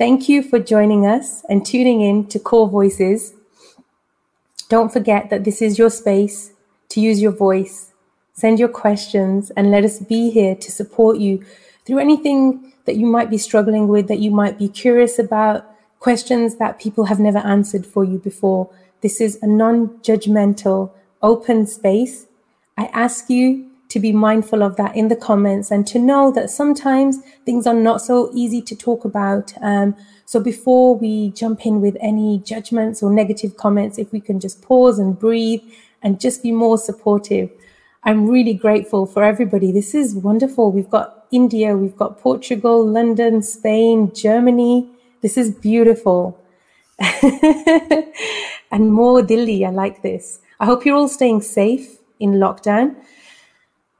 Thank you for joining us and tuning in to Core Voices. Don't forget that this is your space to use your voice. Send your questions and let us be here to support you through anything that you might be struggling with, that you might be curious about, questions that people have never answered for you before. This is a non judgmental, open space. I ask you to be mindful of that in the comments and to know that sometimes things are not so easy to talk about. Um, so before we jump in with any judgments or negative comments, if we can just pause and breathe and just be more supportive. I'm really grateful for everybody. This is wonderful. We've got India, we've got Portugal, London, Spain, Germany. This is beautiful. and more Delhi. I like this. I hope you're all staying safe in lockdown.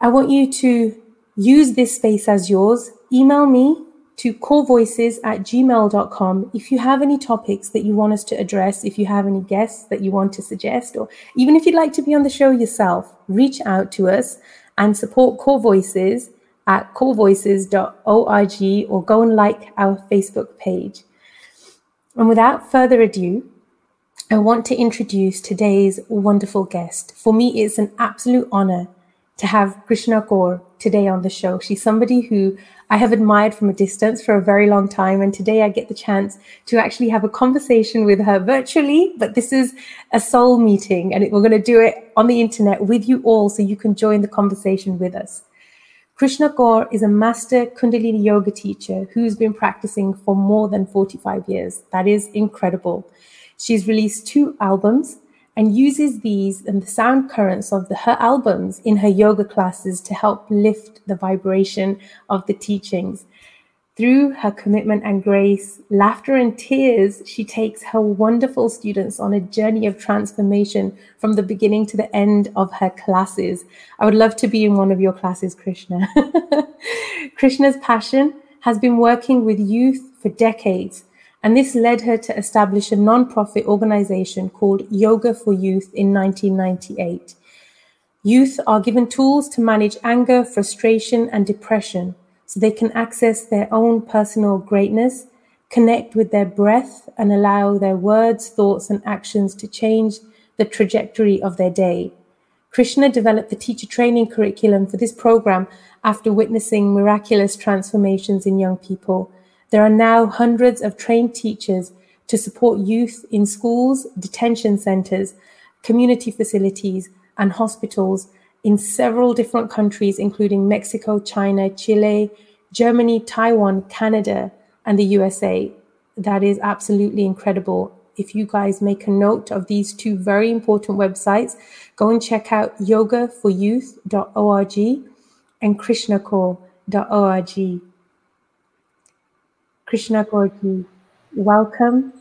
I want you to use this space as yours. Email me to corevoices at gmail.com if you have any topics that you want us to address, if you have any guests that you want to suggest, or even if you'd like to be on the show yourself, reach out to us and support Core Voices at corevoices.org or go and like our Facebook page. And without further ado, I want to introduce today's wonderful guest. For me, it's an absolute honor to have Krishna Kaur today on the show. She's somebody who I have admired from a distance for a very long time. And today I get the chance to actually have a conversation with her virtually. But this is a soul meeting and we're going to do it on the internet with you all so you can join the conversation with us. Krishna Kaur is a master Kundalini yoga teacher who's been practicing for more than 45 years. That is incredible. She's released two albums and uses these and the sound currents of the, her albums in her yoga classes to help lift the vibration of the teachings. Through her commitment and grace, laughter and tears, she takes her wonderful students on a journey of transformation from the beginning to the end of her classes. I would love to be in one of your classes, Krishna. Krishna's passion has been working with youth for decades and this led her to establish a non-profit organization called Yoga for Youth in 1998. Youth are given tools to manage anger, frustration, and depression so they can access their own personal greatness, connect with their breath, and allow their words, thoughts, and actions to change the trajectory of their day. Krishna developed the teacher training curriculum for this program after witnessing miraculous transformations in young people there are now hundreds of trained teachers to support youth in schools, detention centers, community facilities, and hospitals in several different countries, including Mexico, China, Chile, Germany, Taiwan, Canada, and the USA. That is absolutely incredible. If you guys make a note of these two very important websites, go and check out yogaforyouth.org and krishnakaur.org. Krishna Kaurji, welcome.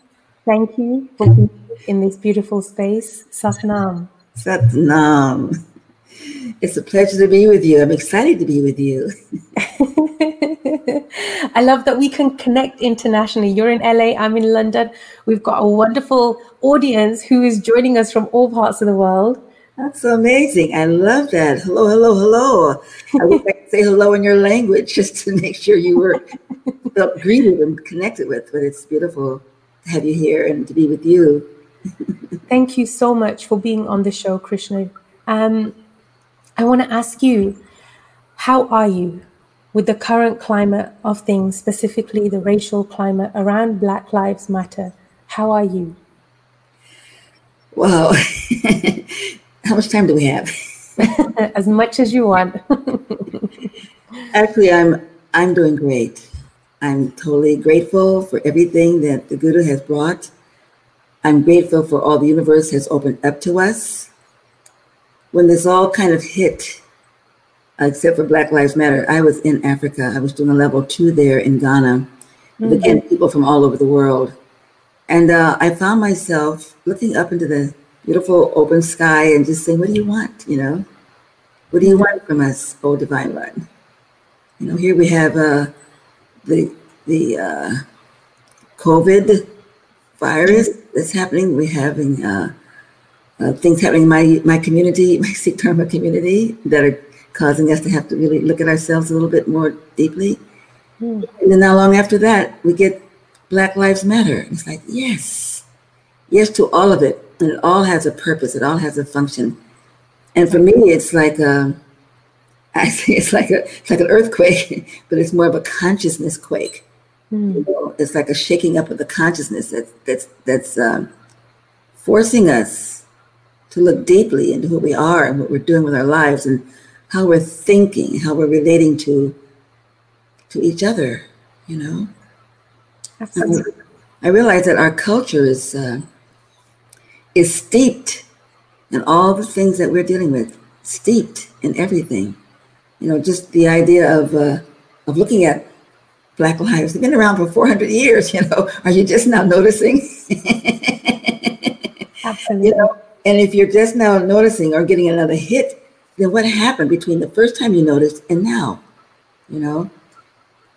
Thank you for being in this beautiful space. Satnam. Satnam. It's a pleasure to be with you. I'm excited to be with you. I love that we can connect internationally. You're in LA, I'm in London. We've got a wonderful audience who is joining us from all parts of the world. That's amazing. I love that. Hello, hello, hello. I would like to say hello in your language just to make sure you were felt greeted and connected with. But it's beautiful to have you here and to be with you. Thank you so much for being on the show, Krishna. Um, I want to ask you, how are you with the current climate of things, specifically the racial climate around Black Lives Matter? How are you? Wow. How much time do we have? as much as you want. Actually, I'm I'm doing great. I'm totally grateful for everything that the Guru has brought. I'm grateful for all the universe has opened up to us. When this all kind of hit, except for Black Lives Matter, I was in Africa. I was doing a level two there in Ghana. Mm-hmm. Again, people from all over the world. And uh, I found myself looking up into the beautiful open sky and just saying, What do you want? You know, what do you want from us, oh divine one? You know, here we have uh, the the uh, COVID virus that's happening. We're having uh, uh, things happening in my my community, my Sikh Dharma community, that are causing us to have to really look at ourselves a little bit more deeply. Mm. And then not long after that, we get Black Lives Matter. It's like, yes, yes to all of it. And it all has a purpose, it all has a function. And for me, it's like, a, I say it's like, a, it's like an earthquake, but it's more of a consciousness quake. Mm. You know, it's like a shaking up of the consciousness that's, that's, that's um, forcing us to look deeply into who we are and what we're doing with our lives and how we're thinking, how we're relating to to each other, you know. Absolutely. I realize that our culture is uh, is steeped in all the things that we're dealing with, steeped in everything. You know, just the idea of uh, of looking at Black lives. They've been around for 400 years. You know, are you just now noticing? Absolutely. You know, and if you're just now noticing or getting another hit, then what happened between the first time you noticed and now? You know,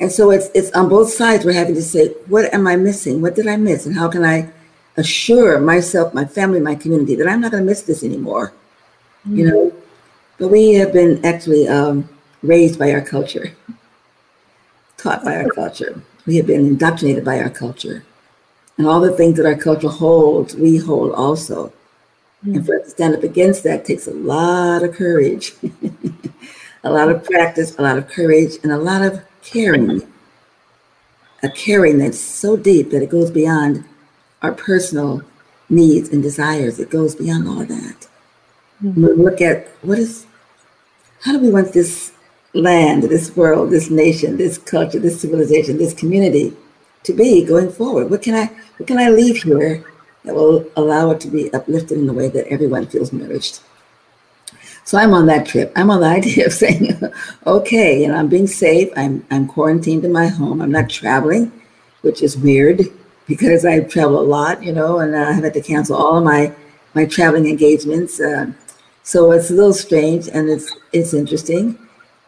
and so it's it's on both sides. We're having to say, what am I missing? What did I miss? And how can I assure myself, my family, my community that I'm not going to miss this anymore? Mm-hmm. You know, but we have been actually um, raised by our culture, taught by our culture. We have been indoctrinated by our culture, and all the things that our culture holds, we hold also. Mm-hmm. And for us to stand up against that takes a lot of courage, a lot of practice, a lot of courage, and a lot of caring, a caring that's so deep that it goes beyond our personal needs and desires. It goes beyond all of that. Mm-hmm. We look at what is, how do we want this land, this world, this nation, this culture, this civilization, this community to be going forward? What can I, what can I leave here that will allow it to be uplifted in a way that everyone feels nourished? So I'm on that trip. I'm on the idea of saying, okay, you know, I'm being safe. I'm I'm quarantined in my home. I'm not traveling, which is weird because I travel a lot, you know, and I have had to cancel all of my my traveling engagements. Uh, so it's a little strange and it's it's interesting.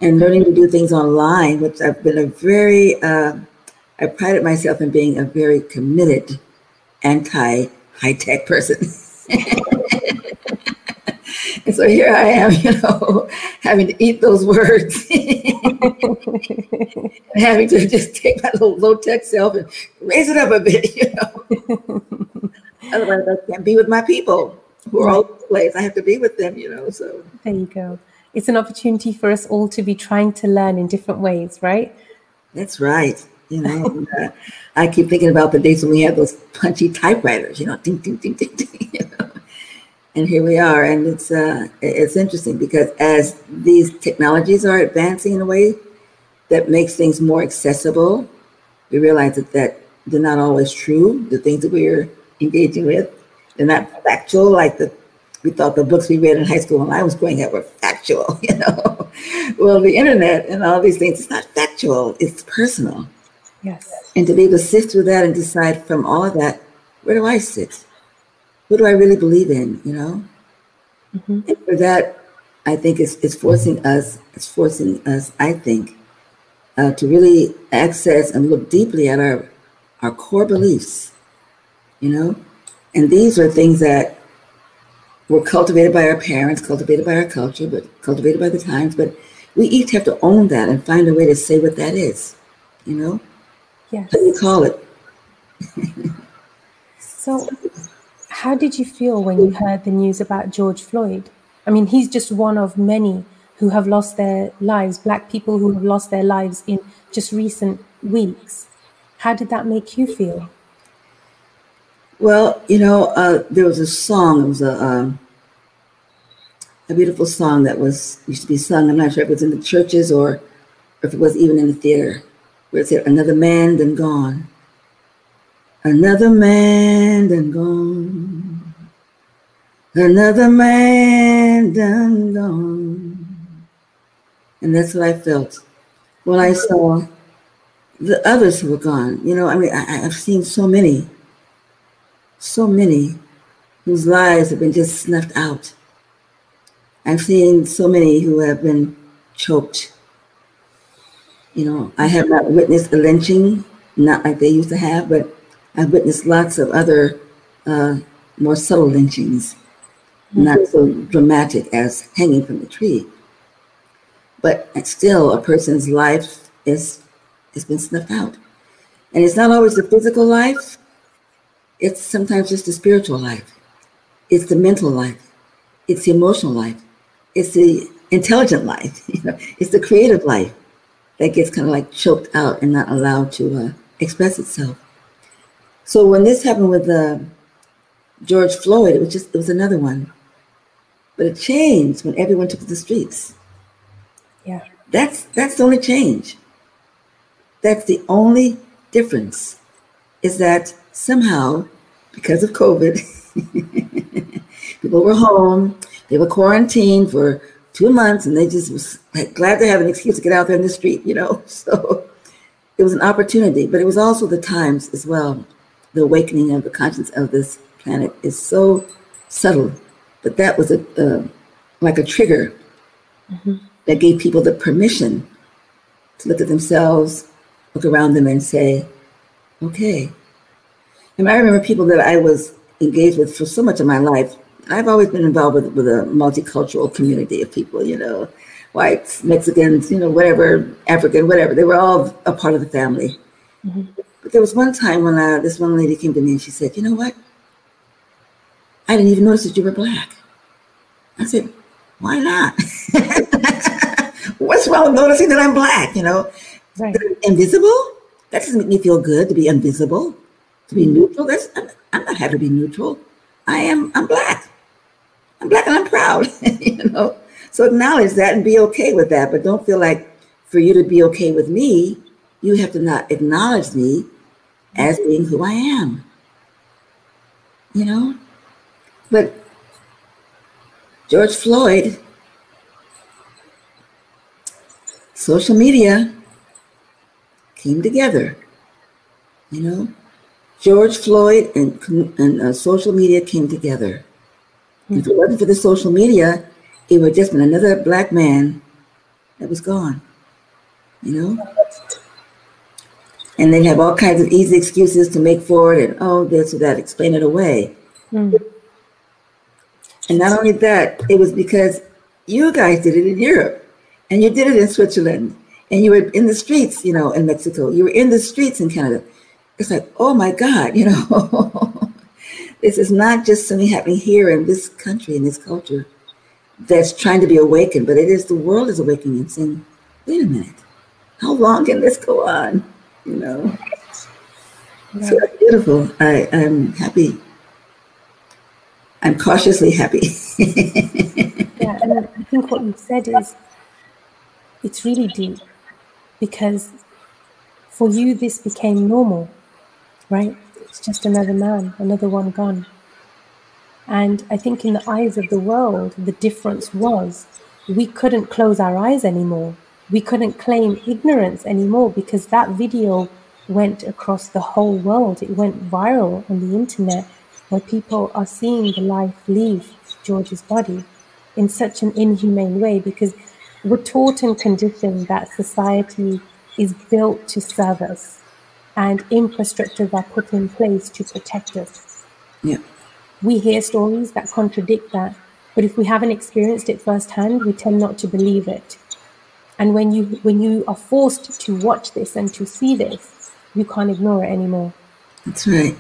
And learning to do things online, which I've been a very uh, I prided myself in being a very committed anti high tech person. And so here I am, you know, having to eat those words, having to just take my little low tech self and raise it up a bit, you know. Otherwise, I can't be with my people who are all over the place. I have to be with them, you know. So there you go. It's an opportunity for us all to be trying to learn in different ways, right? That's right. You know, uh, I keep thinking about the days when we had those punchy typewriters, you know, ding, ding, ding, ding, ding, you know and here we are and it's uh, it's interesting because as these technologies are advancing in a way that makes things more accessible we realize that, that they're not always true. The things that we're engaging with they're not factual like the we thought the books we read in high school when i was growing up were factual you know? Well the internet and all these things it's not factual it's personal. Yes. And to be able to sift through that and decide from all of that where do i sit what do I really believe in, you know? Mm-hmm. And for that, I think it's, it's forcing us, it's forcing us, I think, uh, to really access and look deeply at our, our core beliefs, you know? And these are things that were cultivated by our parents, cultivated by our culture, but cultivated by the times. But we each have to own that and find a way to say what that is, you know? Yes. What do you call it? so how did you feel when you heard the news about George Floyd? I mean, he's just one of many who have lost their lives, Black people who have lost their lives in just recent weeks. How did that make you feel? Well, you know, uh, there was a song. It was a um, a beautiful song that was used to be sung. I'm not sure if it was in the churches or if it was even in the theater, where it said, "Another man than gone." Another man done gone. Another man done gone. And that's what I felt when I saw the others who were gone. You know, I mean, I, have seen so many, so many whose lives have been just snuffed out. I've seen so many who have been choked. You know, I have not witnessed a lynching, not like they used to have, but I've witnessed lots of other uh, more subtle lynchings, mm-hmm. not so dramatic as hanging from the tree. But still, a person's life is has been snuffed out. And it's not always the physical life, it's sometimes just the spiritual life, it's the mental life, it's the emotional life, it's the intelligent life, you know, it's the creative life that gets kind of like choked out and not allowed to uh, express itself. So when this happened with uh, George Floyd, it was just it was another one, but it changed when everyone took to the streets. Yeah, that's that's the only change. That's the only difference is that somehow, because of COVID, people were home, they were quarantined for two months, and they just was glad to have an excuse to get out there in the street, you know. So it was an opportunity, but it was also the times as well. The awakening of the conscience of this planet is so subtle, but that was a uh, like a trigger mm-hmm. that gave people the permission to look at themselves, look around them, and say, okay. And I remember people that I was engaged with for so much of my life. I've always been involved with, with a multicultural community of people, you know, whites, Mexicans, you know, whatever, African, whatever. They were all a part of the family. Mm-hmm. But there was one time when uh, this one lady came to me and she said, you know what? I didn't even notice that you were black. I said, why not? What's wrong with noticing that I'm black, you know? Right. Invisible? That doesn't make me feel good to be invisible, to be neutral. That's I'm, I'm not happy to be neutral. I am. I'm black. I'm black and I'm proud. you know. So acknowledge that and be okay with that, but don't feel like for you to be okay with me, you have to not acknowledge me as being who I am. You know? But George Floyd, social media came together. You know, George Floyd and, and uh, social media came together. Mm-hmm. If it wasn't for the social media, it would just been another black man that was gone. You know? And they have all kinds of easy excuses to make for it and oh this or that, explain it away. Mm-hmm. And not only that, it was because you guys did it in Europe and you did it in Switzerland and you were in the streets, you know, in Mexico. You were in the streets in Canada. It's like, oh my God, you know, this is not just something happening here in this country, in this culture that's trying to be awakened, but it is the world is awakening and saying, wait a minute, how long can this go on? You know? Yeah. So beautiful. I, I'm happy. I'm cautiously happy. yeah, and I think what you said is it's really deep because for you this became normal, right? It's just another man, another one gone. And I think in the eyes of the world, the difference was we couldn't close our eyes anymore. We couldn't claim ignorance anymore because that video went across the whole world. It went viral on the internet where people are seeing the life leave George's body in such an inhumane way because we're taught and conditioned that society is built to serve us and infrastructures are put in place to protect us. Yeah. We hear stories that contradict that, but if we haven't experienced it firsthand, we tend not to believe it. And when you when you are forced to watch this and to see this, you can't ignore it anymore. That's right.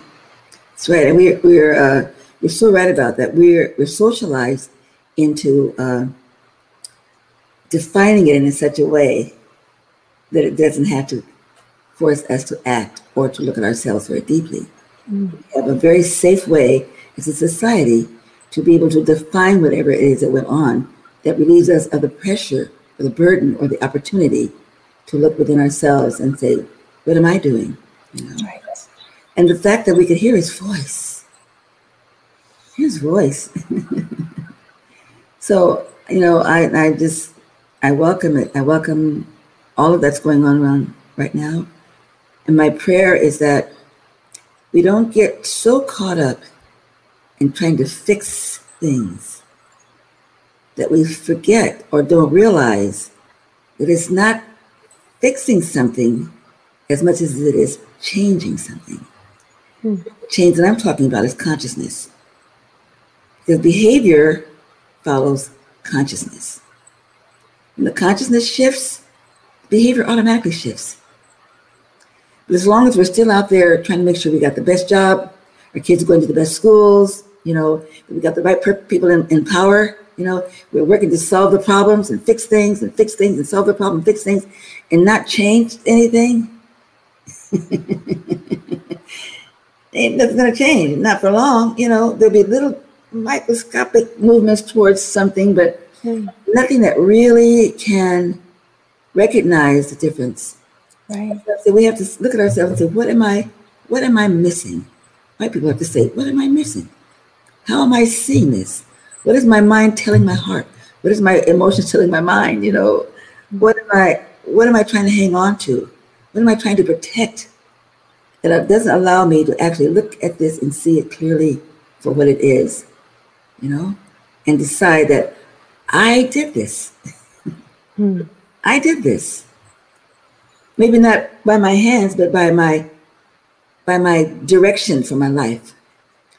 That's right. And we're we're uh, you're so right about that. We're we're socialized into uh, defining it in such a way that it doesn't have to force us to act or to look at ourselves very deeply. Mm. We have a very safe way as a society to be able to define whatever it is that went on that relieves us of the pressure or the burden or the opportunity to look within ourselves and say, what am I doing? You know? Right. And the fact that we could hear his voice, his voice. so, you know, I, I just I welcome it. I welcome all of that's going on around right now. And my prayer is that we don't get so caught up in trying to fix things that we forget or don't realize that it's not fixing something as much as it is changing something. Hmm. Change that I'm talking about is consciousness. Because behavior follows consciousness. When the consciousness shifts, behavior automatically shifts. But as long as we're still out there trying to make sure we got the best job, our kids are going to the best schools, you know, we got the right people in, in power, you know, we're working to solve the problems and fix things and fix things and solve the problem, fix things, and not change anything. Ain't nothing gonna change, not for long. You know, there'll be little microscopic movements towards something, but mm. nothing that really can recognize the difference. Right. So we have to look at ourselves and say, what am I, what am I missing? White people have to say, what am I missing? How am I seeing this? What is my mind telling my heart? What is my emotions telling my mind? You know, what am I, what am I trying to hang on to? What am I trying to protect? That doesn't allow me to actually look at this and see it clearly for what it is, you know, and decide that I did this. Hmm. I did this. Maybe not by my hands, but by my by my direction for my life,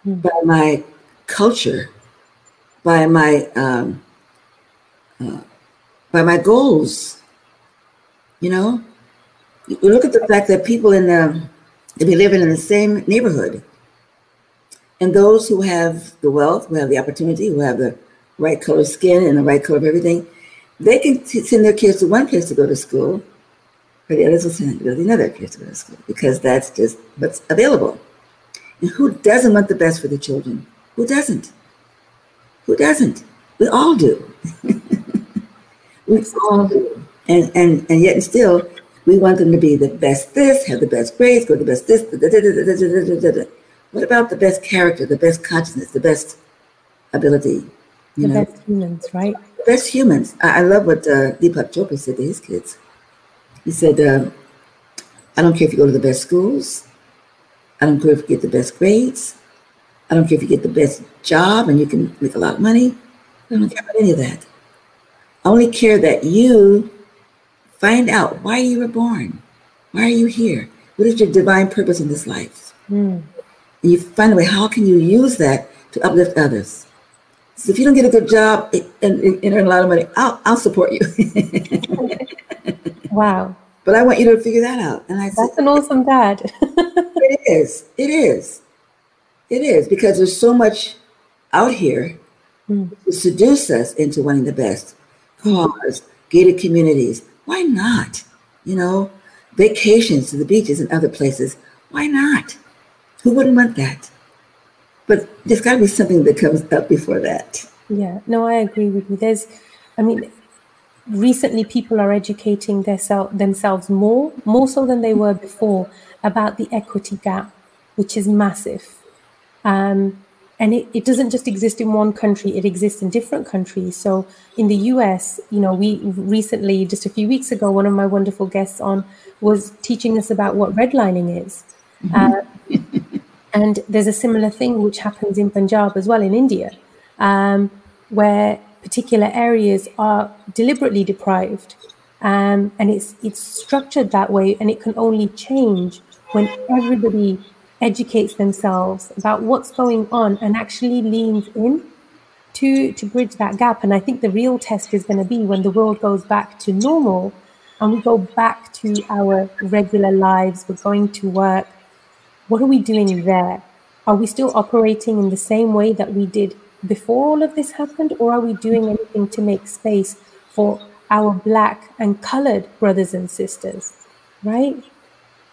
hmm. by my culture, by my um, uh, by my goals. You know, you look at the fact that people in the they be living in the same neighborhood, and those who have the wealth, who have the opportunity, who have the right color skin and the right color of everything, they can t- send their kids to one place to go to school, or the others will send them to another place to go to school because that's just what's available. And who doesn't want the best for the children? Who doesn't? Who doesn't? We all do. we all do. And, and, and yet and still, we want them to be the best this, have the best grades, go to the best this. Da, da, da, what about the best character, the best consciousness, the best ability? You the know? best humans, right? The best humans. I, I love what uh, Deepak Chopra said to his kids. He said, uh, I don't care if you go to the best schools. I don't care if you get the best grades. I don't care if you get the best job and you can make a lot of money. I don't care about any of that. I only care that you find out why you were born. Why are you here? What is your divine purpose in this life? Mm. And you find a way, how can you use that to uplift others? So if you don't get a good job and, and earn a lot of money, I'll, I'll support you. wow. But I want you to figure that out. And I That's said, an awesome dad. it is. It is. It is because there's so much out here mm. to seduce us into wanting the best. Cars, gated communities. Why not? You know, vacations to the beaches and other places. Why not? Who wouldn't want that? But there's got to be something that comes up before that. Yeah, no, I agree with you. There's, I mean, recently people are educating their self, themselves more, more so than they were before, about the equity gap, which is massive. Um, and it, it doesn't just exist in one country, it exists in different countries. So in the US, you know, we recently, just a few weeks ago, one of my wonderful guests on was teaching us about what redlining is. Mm-hmm. Uh, and there's a similar thing which happens in Punjab as well in India, um, where particular areas are deliberately deprived. Um, and it's it's structured that way, and it can only change when everybody educates themselves about what's going on and actually leans in to to bridge that gap. And i think the real test is going to be when the world goes back to normal and we go back to our regular lives. We're going to work. What are we doing there? Are we still operating in the same way that we did before all of this happened? Or are we doing anything to make space for our black and colored brothers and sisters right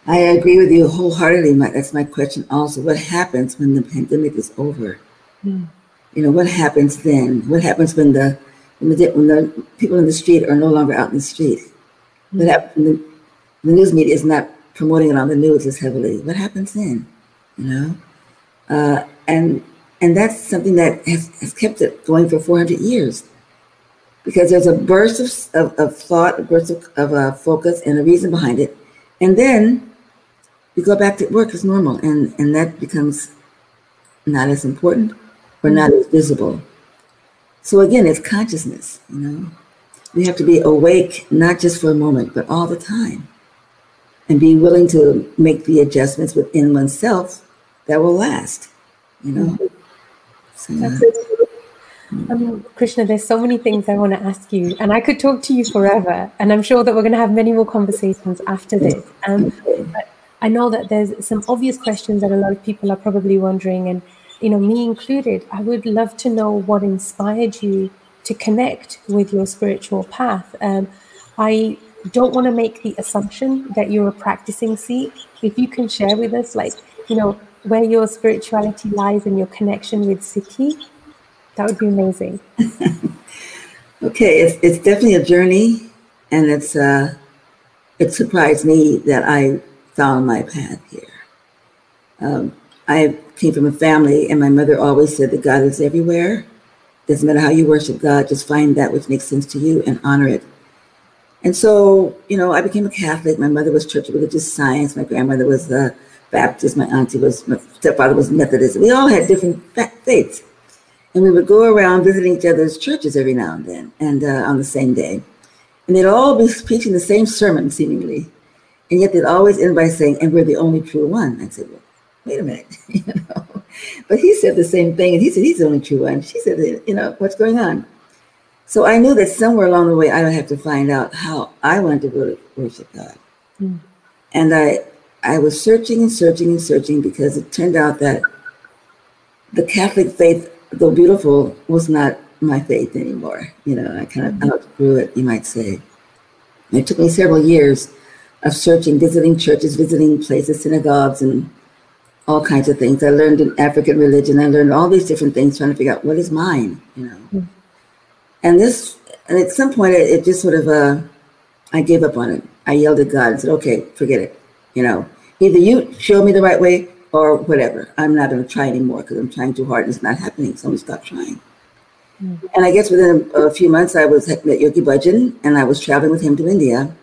I agree with you wholeheartedly. My, that's my question also. What happens when the pandemic is over? Mm. You know, what happens then? What happens when the, when the, when the people in the street are no longer out in the street? Mm. What happens when the, the, news media is not promoting it on the news as heavily? What happens then? You know? Uh, and and that's something that has, has kept it going for 400 years because there's a burst of, of, of thought, a burst of, of uh, focus, and a reason behind it. And then we go back to work as normal and and that becomes not as important or not as visible. So again it's consciousness you know? We have to be awake not just for a moment but all the time. And be willing to make the adjustments within oneself that will last you know? So, um, Krishna, there's so many things I want to ask you, and I could talk to you forever. And I'm sure that we're going to have many more conversations after this. Um, I know that there's some obvious questions that a lot of people are probably wondering, and you know, me included. I would love to know what inspired you to connect with your spiritual path. Um, I don't want to make the assumption that you're a practicing Sikh. If you can share with us, like, you know, where your spirituality lies and your connection with Sikhi, that would be amazing. okay, it's, it's definitely a journey, and it's uh, it surprised me that I found my path here. Um, I came from a family, and my mother always said that God is everywhere. Doesn't matter how you worship God, just find that which makes sense to you and honor it. And so, you know, I became a Catholic. My mother was Church of Religious Science. My grandmother was a Baptist. My auntie was, my stepfather was Methodist. We all had different faiths. And we would go around visiting each other's churches every now and then, and uh, on the same day. And they'd all be preaching the same sermon, seemingly. And yet they'd always end by saying, and we're the only true one. I said, well, wait a minute, you know. But he said the same thing, and he said he's the only true one. She said, you know, what's going on? So I knew that somewhere along the way I would have to find out how I wanted to go to worship God. Mm. And I I was searching and searching and searching because it turned out that the Catholic faith, though beautiful, was not my faith anymore. You know, I kind of mm-hmm. outgrew it, you might say. It took me several years of searching, visiting churches, visiting places, synagogues, and all kinds of things. I learned in African religion. I learned all these different things, trying to figure out what is mine. You know, mm-hmm. and this, and at some point, it, it just sort of, uh, I gave up on it. I yelled at God and said, "Okay, forget it. You know, either you show me the right way or whatever. I'm not going to try anymore because I'm trying too hard and it's not happening. So I'm going to stop trying." Mm-hmm. And I guess within a, a, few months, I was at Yogi Bhajan and I was traveling with him to India.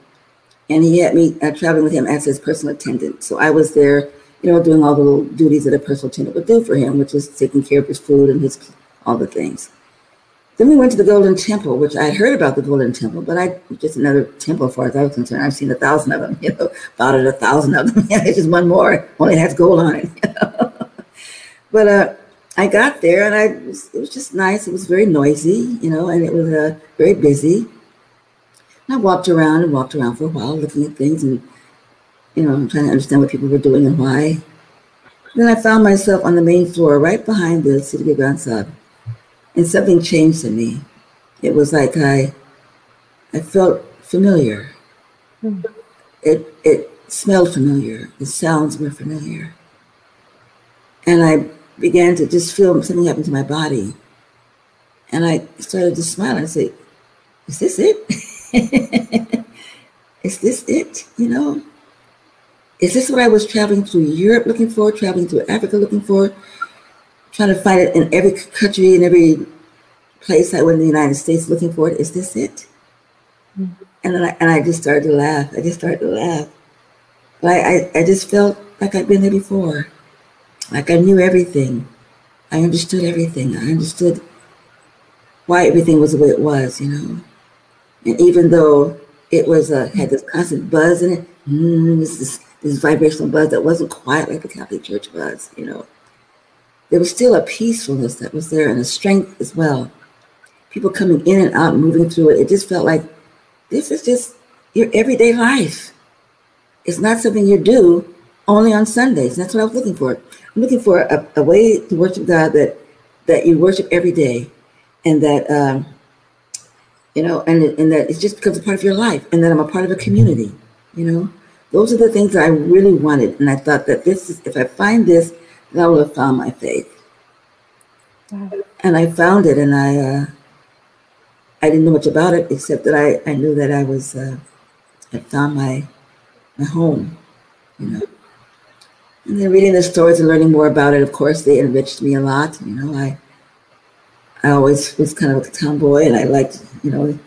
And he had me uh, traveling with him as his personal attendant. So I was there you know, doing all the little duties that a personal attendant would do for him, which was taking care of his food and his all the things. Then we went to the Golden Temple, which I had heard about the Golden Temple, but I just another temple as far as I was concerned. I've seen a thousand of them, you know, about a thousand of them. It's just one more, only it has gold on it. But uh, I got there and I was, it was just nice. It was very noisy, you know, and it was uh, very busy. I walked around and walked around for a while, looking at things and you know, trying to understand what people were doing and why. Then I found myself on the main floor right behind the Siri Guru Granth Sahib. And something changed in me. It was like I I felt familiar. Mm. It it smelled familiar. The sounds were familiar. And I began to just feel something happen to my body. And I started to smile and say, Is this it? Is this it? You know? is this what I was traveling through Europe looking for, traveling through Africa looking for, trying to find it in every country, in every place I went in the United States looking for it? Is this it? Mm-hmm. And then I, and I just started to laugh. I just started to laugh. But I, I, I just felt like I'd been there before. Like I knew everything. I understood everything. I understood why everything was the way it was, you know. And even though it was uh, had this constant buzz in it, mm, this, this this vibrational buzz that wasn't quite like the Catholic Church buzz, you know. There was still a peacefulness that was there and a strength as well. People coming in and out, moving through it. It just felt like this is just your everyday life. It's not something you do only on Sundays. That's what I was looking for. I'm looking for a, a way to worship God that that you worship every day, and that um, you know, and and that it just becomes a part of your life, and that I'm a part of a community. You know, those are the things that I really wanted. And I thought that this is, if I find this, then I will have found my faith. Wow. And I found it, and I, uh, I didn't know much about it except that I, I knew that I was, uh, I found my, my home, you know. And then reading the stories and learning more about it, of course, they enriched me a lot. You know, I, I always was kind of a tomboy, and I liked, you know,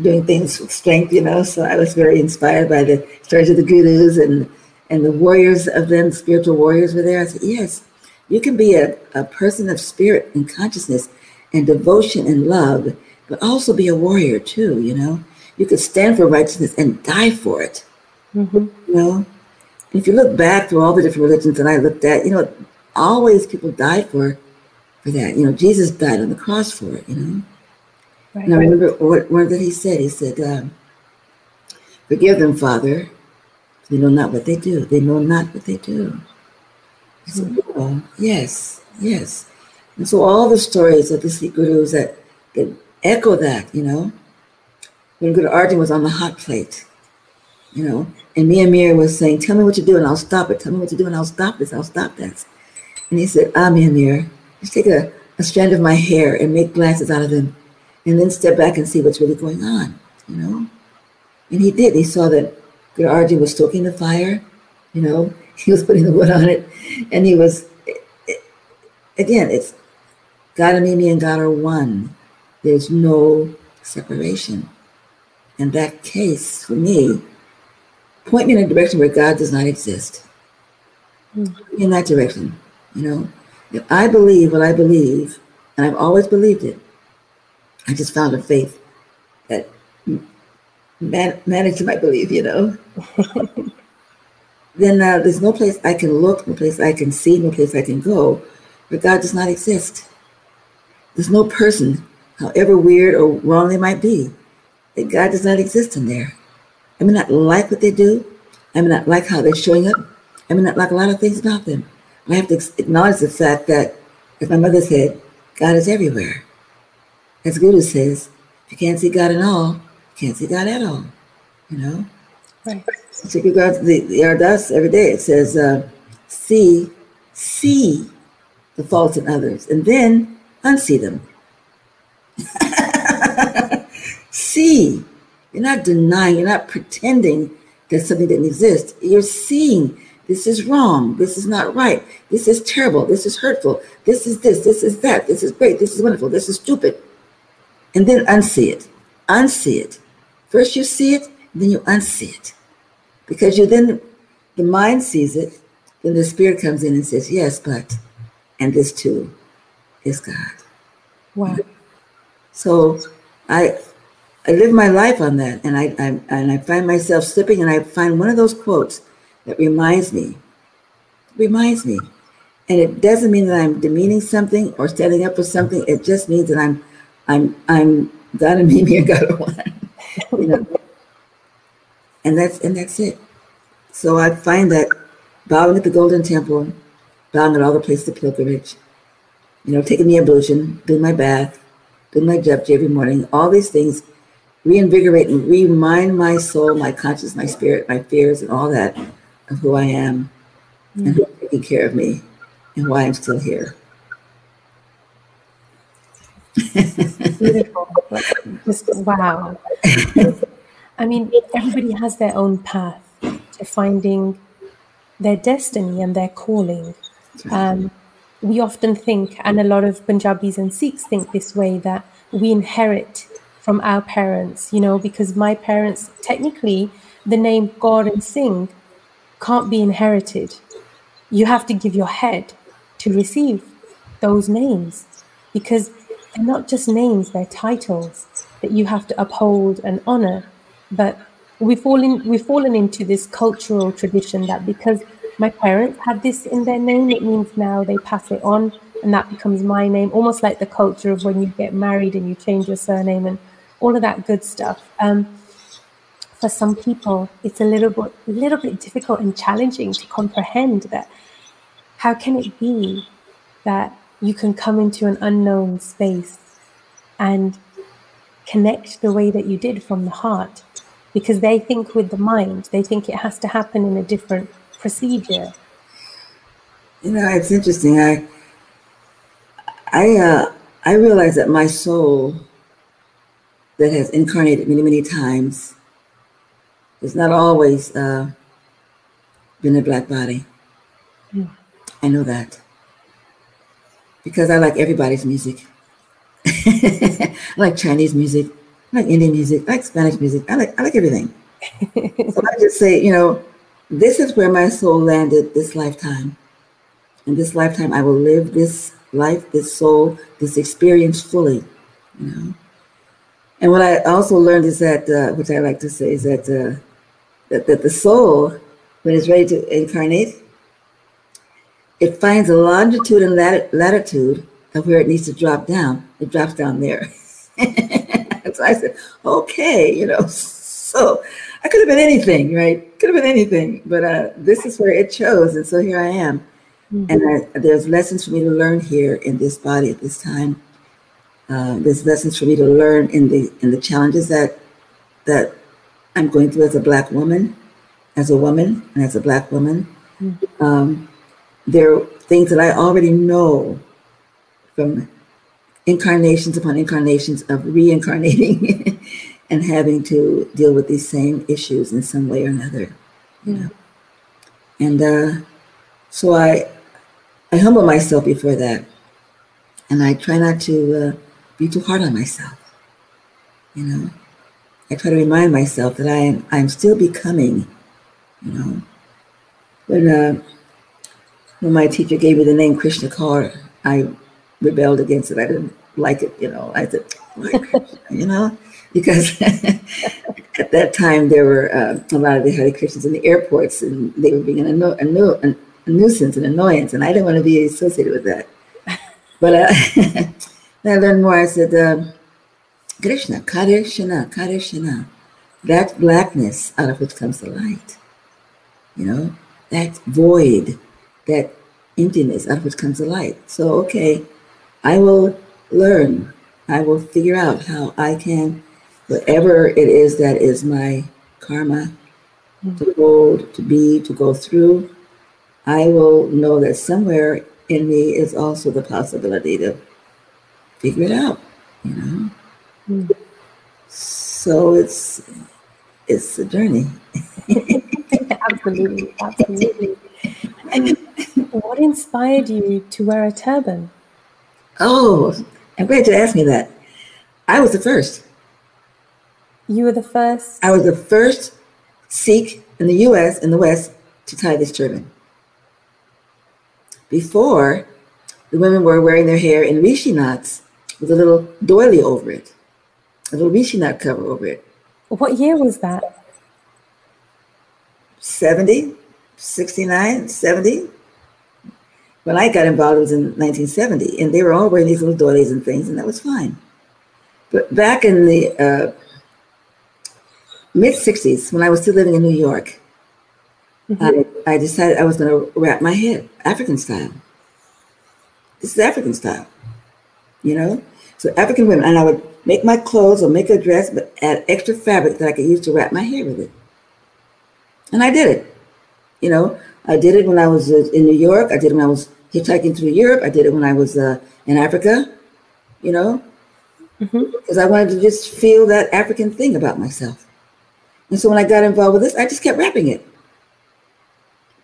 doing things with strength, you know. So I was very inspired by the stories of the gurus and and the warriors of them, spiritual warriors were there. I said, yes, you can be a, a person of spirit and consciousness and devotion and love, but also be a warrior too, you know. You could stand for righteousness and die for it. Mm-hmm. You know? If you look back through all the different religions that I looked at, you know, always people died for for that. You know, Jesus died on the cross for it, you know. Right. And I remember what, what that he said. He said, um, Forgive them, Father, They know not what they do. They know not what they do. So, oh, yes, yes. And so all the stories of the Sikh gurus that, that echo that, you know, when Guru Arjan was on the hot plate, you know, and Mian Mir was saying, Tell me what to do and I'll stop it. Tell me what to do and I'll stop this. I'll stop that. And he said, Ah, Mian Mir, just take a, a strand of my hair and make glasses out of them and then step back and see what's really going on, you know? And he did. He saw that Guru Arjan was stoking the fire, you know, he was putting the wood on it, and he was, again, it's God and Mimi and God are one. There's no separation. And that case, for me, point me in a direction where God does not exist. Mm. In that direction, you know. If I believe what I believe, and I've always believed it, I just found a faith that man- managed my belief, you know. then uh, there's no place I can look, no place I can see, no place I can go where God does not exist. There's no person, however weird or wrong they might be, that God does not exist in there. I may not like what they do. I may not like how they're showing up. I may not like a lot of things about them. I have to acknowledge the fact that, as my mother said, God is everywhere. As Guru says, if you can't see God in all, you can't see God at all. You know? Right. So God, the, the Ardas every day, it says, uh, see, see the faults in others, and then unsee them. see. You're not denying, you're not pretending that something didn't exist. You're seeing this is wrong, this is not right, this is terrible, this is hurtful, this is this, this is that, this is great, this is wonderful, this is stupid. And then unsee it. Unsee it. First you see it, then you unsee it. Because you then, the mind sees it, then the spirit comes in and says, yes, but, and this too is God. Wow. So I I live my life on that, and I, I and I find myself slipping, and I find one of those quotes that reminds me, reminds me, and it doesn't mean that I'm demeaning something or standing up for something. It just means that I'm, I'm, I'm God and Mimi and God one, you know. and that's and that's it. So I find that bowing at the Golden Temple, bowing at all the places of pilgrimage, you know, taking the ablution, doing my bath, doing my japji every morning, all these things reinvigorate and remind my soul, my conscience, my spirit, my fears, and all that of who I am mm-hmm. and who's taking care of me and why I'm still here. Beautiful. Just wow. I mean, everybody has their own path to finding their destiny and their calling. Um, we often think, and a lot of Punjabis and Sikhs think this way, that we inherit from our parents, you know, because my parents, technically, the name Kaur and Singh can't be inherited. You have to give your head to receive those names because they're not just names, they're titles that you have to uphold and honor. But we've fallen, we've fallen into this cultural tradition that because my parents had this in their name, it means now they pass it on and that becomes my name, almost like the culture of when you get married and you change your surname and all of that good stuff. Um, for some people, it's a little bit, little bit difficult and challenging to comprehend that. How can it be that you can come into an unknown space and connect the way that you did from the heart? Because they think with the mind, they think it has to happen in a different procedure. You know, it's interesting. I, I, uh, I realize that my soul that has incarnated many, many times. It's not always uh, been a black body. Mm. I know that because I like everybody's music. I like Chinese music, I like Indian music, I like Spanish music. I like I like everything. so I just say, you know, this is where my soul landed this lifetime. In this lifetime, I will live this life, this soul, this experience fully. You know, and what I also learned is that, uh, which I like to say, is that, uh, that that the soul, when it's ready to incarnate, it finds a longitude and lat- latitude of where it needs to drop down. It drops down there. so I said, okay, you know. So I could have been anything, right? Could have been anything, but uh, this is where it chose, and so here I am. Mm-hmm. And I, there's lessons for me to learn here in this body at this time. Uh, there's lessons for me to learn in the in the challenges that that I'm going through as a black woman, as a woman, and as a black woman. Mm-hmm. Um, there are things that I already know from incarnations upon incarnations of reincarnating and having to deal with these same issues in some way or another. You know? And uh, so I I humble myself before that. And I try not to uh, be too hard on myself. You know, I try to remind myself that I am I'm still becoming. You know, when uh, when my teacher gave me the name Krishna Kaur, I rebelled against it. I didn't like it. You know, I said, you know, because at that time there were uh, a lot of the Hare Krishnas in the airports, and they were being an, a, a, a nuisance and annoyance, and I didn't want to be associated with that. But uh, I learned more. I said, uh, Krishna, Krishna, Krishna, that blackness out of which comes the light. You know, that void, that emptiness out of which comes the light. So, okay, I will learn. I will figure out how I can, whatever it is that is my karma, to hold, to be, to go through, I will know that somewhere in me is also the possibility to figure it out, you know. Mm. So it's it's a journey. absolutely, absolutely. And what inspired you to wear a turban? Oh, I'm glad you asked me that. I was the first. You were the first? I was the first Sikh in the US, in the West, to tie this turban. Before, the women were wearing their hair in rishi knots with a little doily over it, little rishi knot cover over it. What year was that? 70, 69, 70. When I got involved, it was in 1970, and they were all wearing these little doilies and things, and that was fine. But back in the uh, mid 60s, when I was still living in New York, Mm-hmm. I, I decided I was going to wrap my head African style. This is African style, you know? So African women, and I would make my clothes or make a dress, but add extra fabric that I could use to wrap my hair with it. And I did it. You know, I did it when I was uh, in New York. I did it when I was hitchhiking through Europe. I did it when I was uh, in Africa, you know, mm-hmm. because I wanted to just feel that African thing about myself. And so when I got involved with this, I just kept wrapping it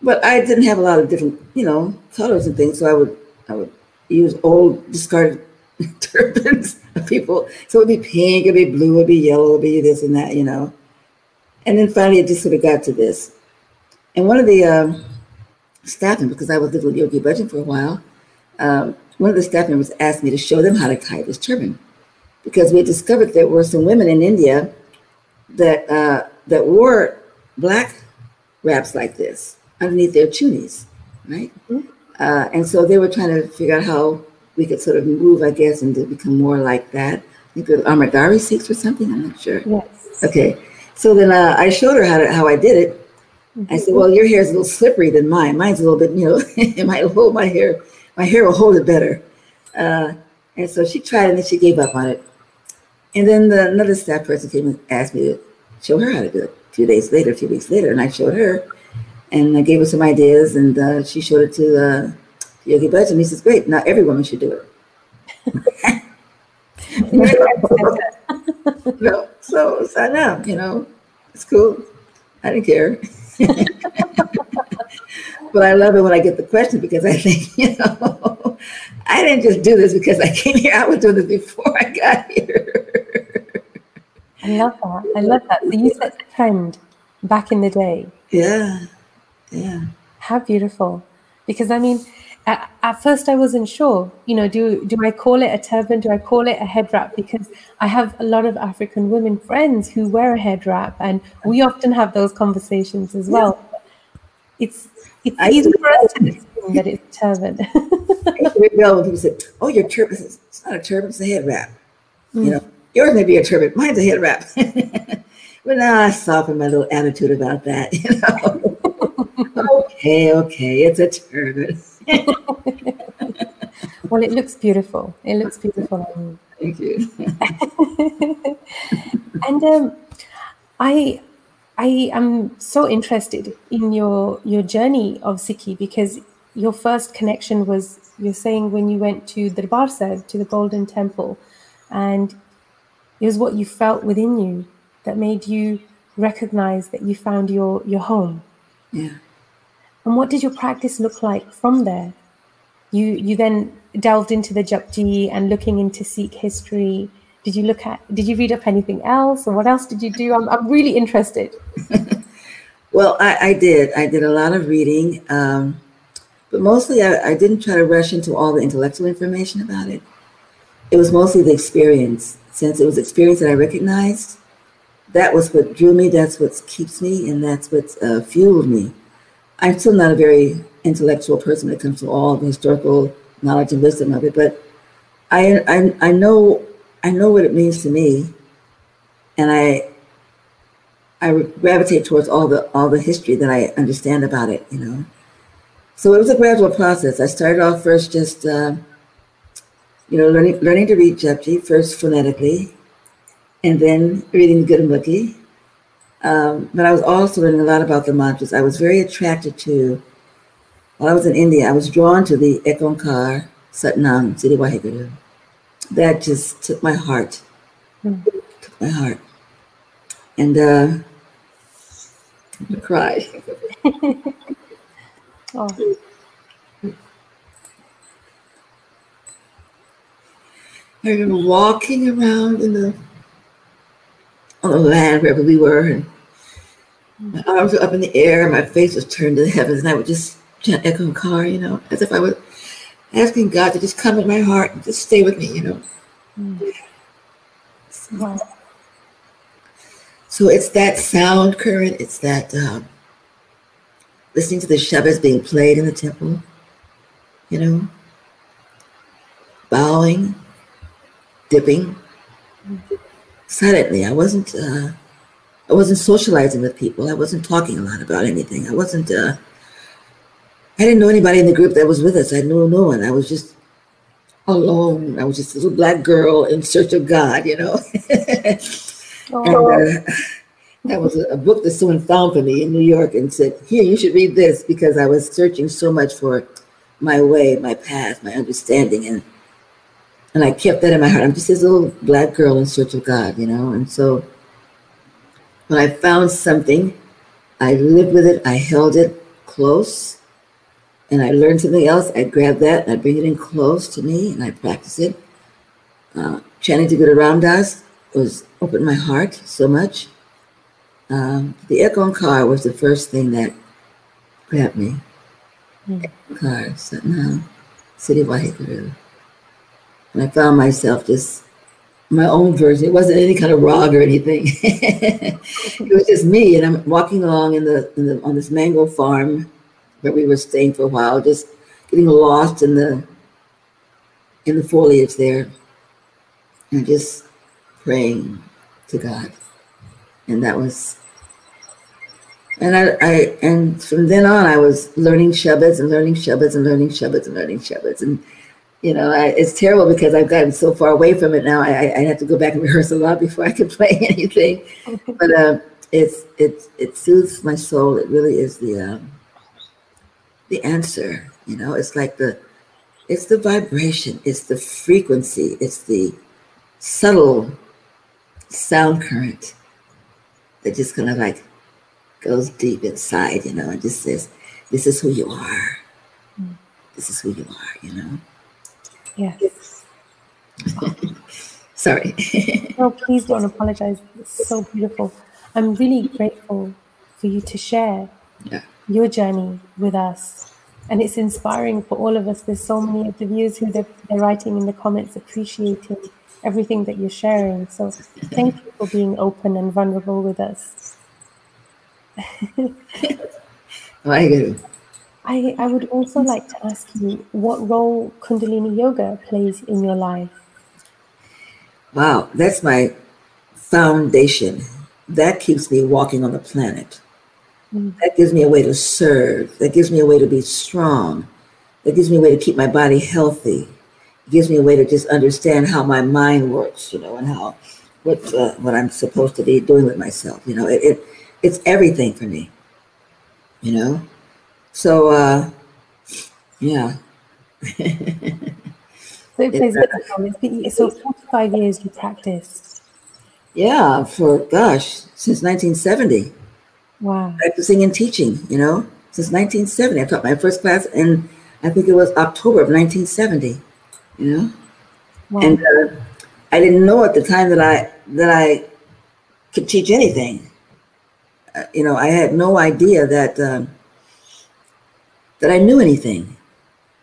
but I didn't have a lot of different, you know, colors and things. So I would I would use old discarded turbans people. So it'd be pink, it'd be blue, it'd be yellow, it'd be this and that, you know. And then finally, it just sort of got to this. And one of the um, staffing, because I was living with Yogi Bhajan for a while, um, one of the staff members asked me to show them how to tie this turban, because we had discovered there were some women in India that uh, that wore black wraps like this underneath their chunis, right? Mm-hmm. Uh, and so they were trying to figure out how we could sort of move, I guess, and to become more like that. I think the Amragari Sikhs or something. I'm not sure. Yes. Okay. So then uh, I showed her how to, how I did it. Mm-hmm. I said, "Well, your hair is a little slippery than mine. Mine's a little bit, you know, it might hold my hair. My hair will hold it better." Uh, and so she tried, and then she gave up on it. And then the, another staff person came and asked me to show her how to do it. A few days later, a few weeks later, and I showed her, and I gave her some ideas, and uh, she showed it to uh, Yogi Bhajan, he says, "Great, now every woman should do it." you so, so I know, you know, it's cool. I didn't care. but I love it when I get the question because I think, you know, I didn't just do this because I came here. I was doing this before I got here. I love that. I love that. So you set the trend back in the day. Yeah. Yeah. How beautiful. Because I mean, at, at, first I wasn't sure, you know, do do I call it a turban? Do I call it a head wrap? Because I have a lot of African women friends who wear a head wrap and we often have those conversations as well. It's it's I easy for us to assume that it's turban. I rebel when people say, Oh, your turban it's not a turban, it's a head wrap. Mm. You know, yours may be a turban, mine's a head wrap. but now I soften my little attitude about that, you know. okay, okay, it's a turn. well, it looks beautiful. It looks beautiful. Thank you. and um, I, I am so interested in your your journey of Sikhi because your first connection was you're saying when you went to Darbar Sahib to the Golden Temple, and it was what you felt within you that made you recognize that you found your your home. Yeah. And what did your practice look like from there? You you then delved into the Japji and looking into Sikh history. Did you look at? Did you read up anything else, or what else did you do? I'm I'm really interested. well, I, I did. I did a lot of reading, um, but mostly I, I didn't try to rush into all the intellectual information about it. It was mostly the experience. Since it was experience that I recognized, that was what drew me. That's what keeps me, and that's what uh, fueled me. I'm still not a very intellectual person when it comes to all the historical knowledge and wisdom of it, but I, I, I know I know what it means to me, and I I gravitate towards all the all the history that I understand about it. You know, so it was a gradual process. I started off first just uh, you know learning learning to read Japji first phonetically, and then reading the Gurmukhi. Um, but I was also learning a lot about the mantras. I was very attracted to while I was in India, I was drawn to the Ek Onkar Satnam Siri Waheguru. That just took my heart, mm. took my heart. And uh, I cried. oh. I remember walking around in the on the land wherever we were, and my arms were up in the air, and my face was turned to the heavens, and I would just Ek Onkar, you know, as if I was asking God to just come in my heart and just stay with me, you know. Mm. Wow. So it's that sound current, it's that um, listening to the Shabads being played in the temple, you know, bowing, dipping, silently. I wasn't, uh, I wasn't socializing with people. I wasn't talking a lot about anything. I wasn't uh, I didn't know anybody in the group that was with us. I knew no one. I was just alone. I was just a little black girl in search of God, you know. oh. and, uh, that was a, book that someone found for me in New York and said, Here, you should read this because I was searching so much for my way, my path, my understanding. And and I kept that in my heart. I'm just this little black girl in search of God, you know. And so when I found something, I lived with it, I held it close, and I learned something else, I grab that and I bring it in close to me and I practice it. Uh, chanting to Guru Ram Das was opened my heart so much. Um, the Ek Onkar was the first thing that grabbed me. Mm. Car, Satnam, Siri Waheguru. And I found myself just my own version. It wasn't any kind of rag or anything. it was just me, and I'm walking along in the, in the on this mango farm where we were staying for a while, just getting lost in the in the foliage there and just praying to God. And that was and I, I and from then on I was learning Shabads and learning Shabads and learning Shabads and learning Shabads and you know I, it's terrible because I've gotten so far away from it now. I, I have to go back and rehearse a lot before I can play anything. but uh, it's it's it soothes my soul. It really is the um, the answer. You know, it's like the it's the vibration, it's the frequency, it's the subtle sound current that just kind of like goes deep inside, you know, and just says, This is who you are. Mm. This is who you are, you know. Yes. Sorry. no, please don't apologize. It's so beautiful. I'm really grateful for you to share yeah your journey with us. And it's inspiring for all of us. There's so many of the viewers who they're, they're writing in the comments appreciating everything that you're sharing. So thank you for being open and vulnerable with us. I, I would also like to ask you what role Kundalini Yoga plays in your life. Wow, that's my foundation. that keeps me walking on the planet. Mm. That gives me a way to serve. That gives me a way to be strong. That gives me a way to keep my body healthy. It gives me a way to just understand how my mind works, you know, and how what uh, what I'm supposed to be doing with myself. You know, it, it it's everything for me. You know, so uh, yeah. so, so 45 years you practiced. Yeah, for gosh, since 1970. Wow. Practicing and teaching, you know, since 1970. I taught my first class in, I think it was October of 1970, you know. Wow. And uh, I didn't know at the time that I that I could teach anything. Uh, you know, I had no idea that um, that I knew anything.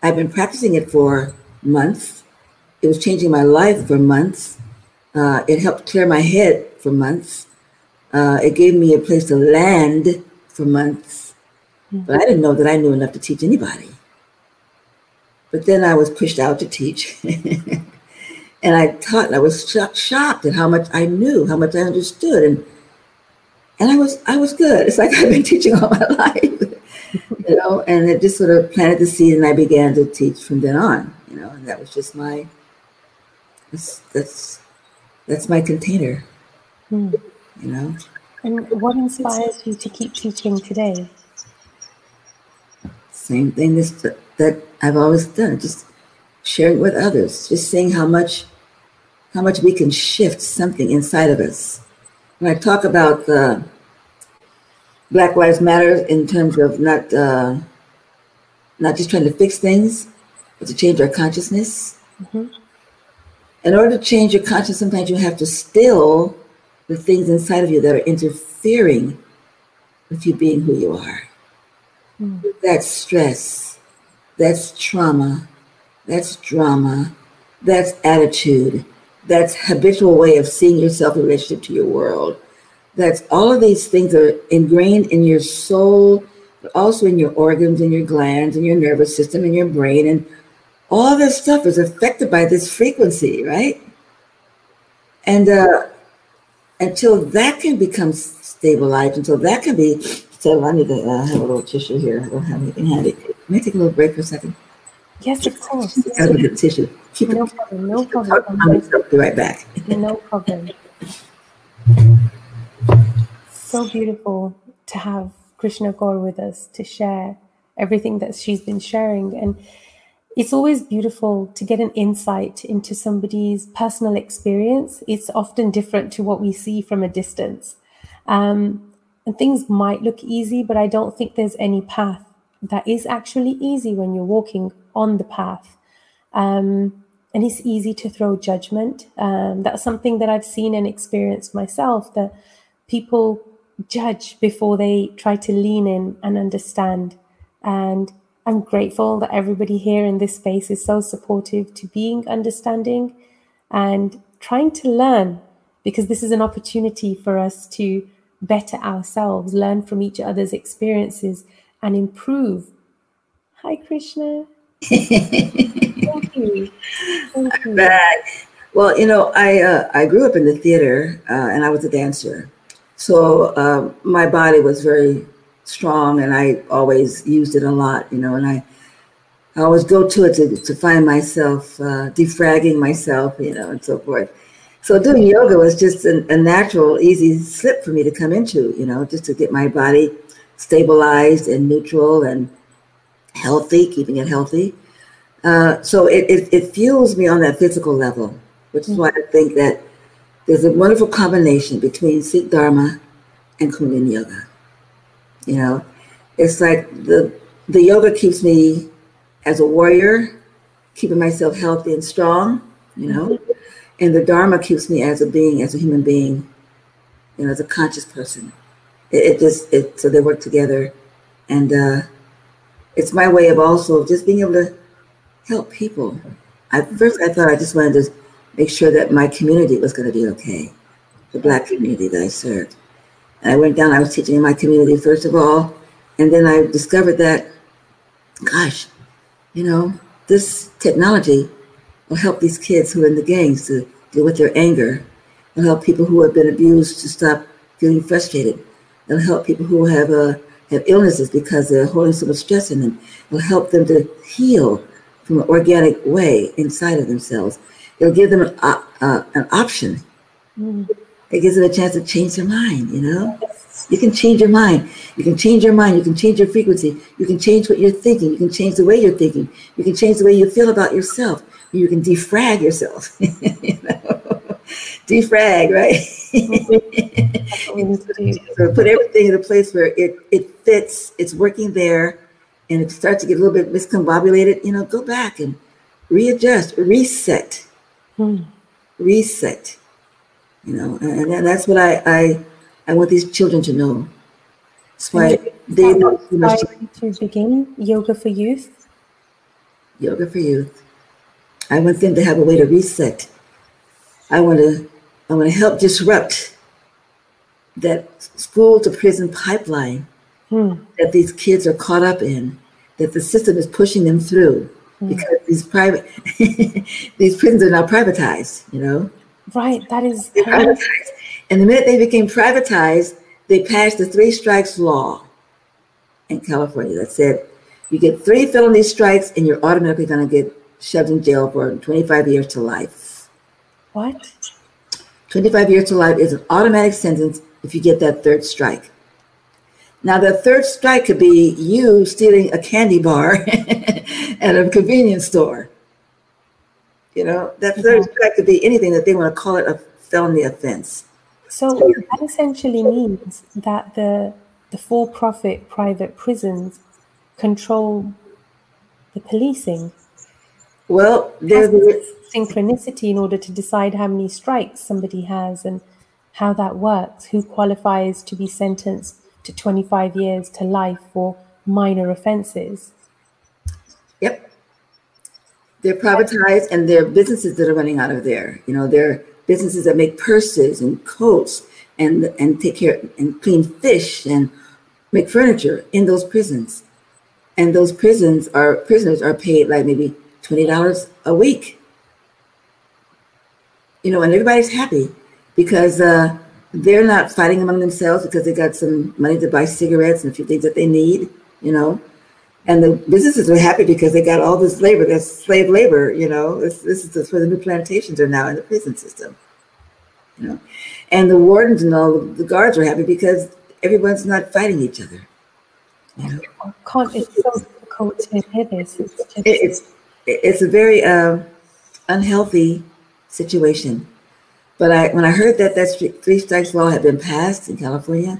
I've been practicing it for months. It was changing my life for months. Uh, it helped clear my head for months. Uh, it gave me a place to land for months. Mm-hmm. But I didn't know that I knew enough to teach anybody. But then I was pushed out to teach. and I taught, and I was shocked at how much I knew, how much I understood. And and I was I was good. It's like I've been teaching all my life. you know, and it just sort of planted the seed and I began to teach from then on, you know, and that was just my that's that's that's my container. Hmm. You know. And what inspires you to keep teaching today? Same thing this, that I've always done, just sharing with others, just seeing how much how much we can shift something inside of us. When I talk about uh, Black Lives Matter in terms of not uh, not just trying to fix things, but to change our consciousness. Mm-hmm. In order to change your consciousness, sometimes you have to still the things inside of you that are interfering with you being who you are. Mm. That's stress, that's trauma, that's drama, that's attitude, that's habitual way of seeing yourself in relationship to your world. That's all of these things are ingrained in your soul, but also in your organs and your glands and your nervous system and your brain. And all this stuff is affected by this frequency, right? And uh, until that can become stabilized, until that can be so I need to uh, have a little tissue here. I don't have anything handy. May I take a little break for a second? Yes, of course. I have a good tissue. Keep no it, problem. No problem. I'll be right back. No problem. So beautiful to have Krishna Kaur with us to share everything that she's been sharing. And it's always beautiful to get an insight into somebody's personal experience. It's often different to what we see from a distance. Um, and things might look easy, but I don't think there's any path that is actually easy when you're walking on the path. Um, and it's easy to throw judgment. Um, that's something that I've seen and experienced myself that people judge before they try to lean in and understand. And I'm grateful that everybody here in this space is so supportive to being understanding and trying to learn because this is an opportunity for us to better ourselves, learn from each other's experiences, and improve. Hi, Krishna. Thank you. Thank you. Well, you know, I uh, I grew up in the theater, uh, and I was a dancer, so uh, my body was very strong, and I always used it a lot. You know, and I I always go to it to, to find myself uh, defragging myself, you know, and so forth. So doing yoga was just a, a natural, easy slip for me to come into, you know, just to get my body stabilized and neutral and healthy, keeping it healthy. Uh, so it, it, it, fuels me on that physical level, which is why I think that there's a wonderful combination between Sikh Dharma and Kundalini Yoga. You know, it's like the the yoga keeps me as a warrior, keeping myself healthy and strong, you know, and the Dharma keeps me as a being, as a human being, you know, as a conscious person. It, it just it so they work together, and uh, it's my way of also just being able to help people. At first, I thought I just wanted to make sure that my community was going to be okay, the Black community that I served. And I went down. I was teaching in my community first of all, and then I discovered that, gosh, you know, this technology will help these kids who are in the gangs to deal with their anger. It'll help people who have been abused to stop feeling frustrated. It'll help people who have uh, have illnesses because they're holding so much stress in them. It'll help them to heal from an organic way inside of themselves. It'll give them an, uh, uh, an option. Mm. It gives them a chance to change their mind, you know? You can change your mind. You can change your mind. You can change your frequency. You can change what you're thinking. You can change the way you're thinking. You can change the way you feel about yourself. You can defrag yourself. you know? Defrag, right? so put everything in a place where it, it fits, it's working there, and it starts to get a little bit miscombobulated, you know, go back and readjust, reset. Hmm. Reset. You know, and, and that's what I, I I want these children to know. That's why they know much to begin yoga for youth. Yoga for youth. I want them to have a way to reset. I want to I want to help disrupt that school to prison pipeline hmm. that these kids are caught up in, that the system is pushing them through hmm. because these private these prisons are now privatized, you know. Right, that is privatized. And the minute they became privatized, they passed the three strikes law in California that said you get three felony strikes and you're automatically going to get shoved in jail for 25 years to life. What? 25 years to life is an automatic sentence if you get that third strike. Now, the third strike could be you stealing a candy bar at a convenience store. You know, that 3rd mm-hmm. strike could be anything that they want to call it a felony offense. So that essentially means that the the for-profit private prisons control the policing. Well, there's synchronicity in order to decide how many strikes somebody has and how that works, who qualifies to be sentenced to 25 years to life for minor offenses. Yep. They're privatized and they're businesses that are running out of there. You know, they're businesses that make purses and coats and and take care and clean fish and make furniture in those prisons. And those prisons are prisoners are paid like maybe twenty dollars a week. You know, and everybody's happy because uh, they're not fighting among themselves because they got some money to buy cigarettes and a few things that they need. You know, and the businesses are happy because they got all this labor, that's slave labor, you know. This, this is where the new plantations are now in the prison system, you know. And the wardens and all the guards are happy because everyone's not fighting each other. You know? can't, it's so difficult to hear this. It's, just... it's, it's a very uh, unhealthy situation. But I, when I heard that that three strikes law had been passed in California,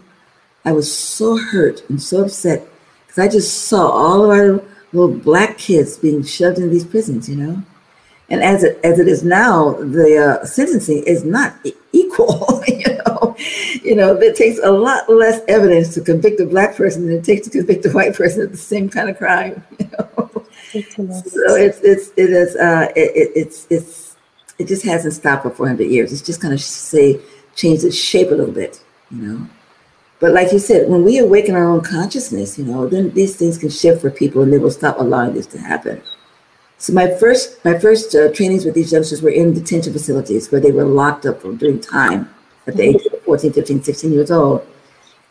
I was so hurt and so upset because I just saw all of our little black kids being shoved in these prisons, you know. And as it as it is now, the uh, sentencing is not equal. you know, you know, it takes a lot less evidence to convict a black person than it takes to convict a white person of the same kind of crime. You know, so it's it's it is uh, it, it's it's it just hasn't stopped for 400 years. It's just kind of say change its shape a little bit. You know. But like you said, when we awaken our own consciousness, you know, then these things can shift for people and they will stop allowing this to happen. So my first my first uh, trainings with these youngsters were in detention facilities where they were locked up for doing time at the age of 14, 15, 16 years old.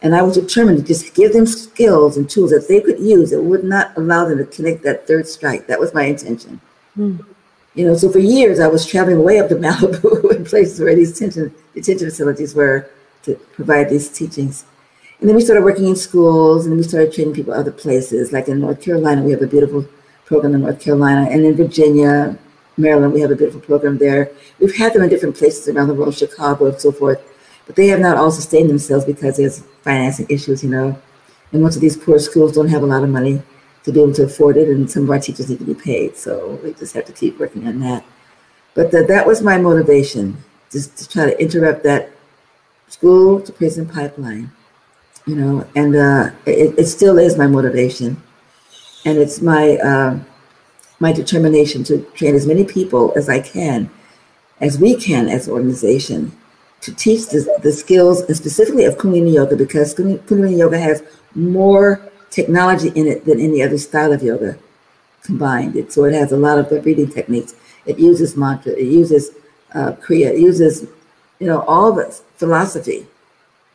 And I was determined to just give them skills and tools that they could use that would not allow them to connect that third strike. That was my intention. Mm. You know, so for years I was traveling way up to Malibu in places where these detention, detention facilities were to provide these teachings. And then we started working in schools and we started training people other places. Like in North Carolina, we have a beautiful program in North Carolina. And in Virginia, Maryland, we have a beautiful program there. We've had them in different places around the world, Chicago and so forth. But they have not all sustained themselves because there's financing issues, you know. And most of these poor schools don't have a lot of money to be able to afford it. And some of our teachers need to be paid. So we just have to keep working on that. But the, that was my motivation, just to try to interrupt that school to prison pipeline you know, and uh, it, it still is my motivation, and it's my uh, my determination to train as many people as I can, as we can as an organization, to teach the, the skills and specifically of Kundalini Yoga because Kundalini Yoga has more technology in it than any other style of yoga combined. It, so it has a lot of the breathing techniques. It uses mantra. It uses uh, kriya. It uses, you know, all the philosophy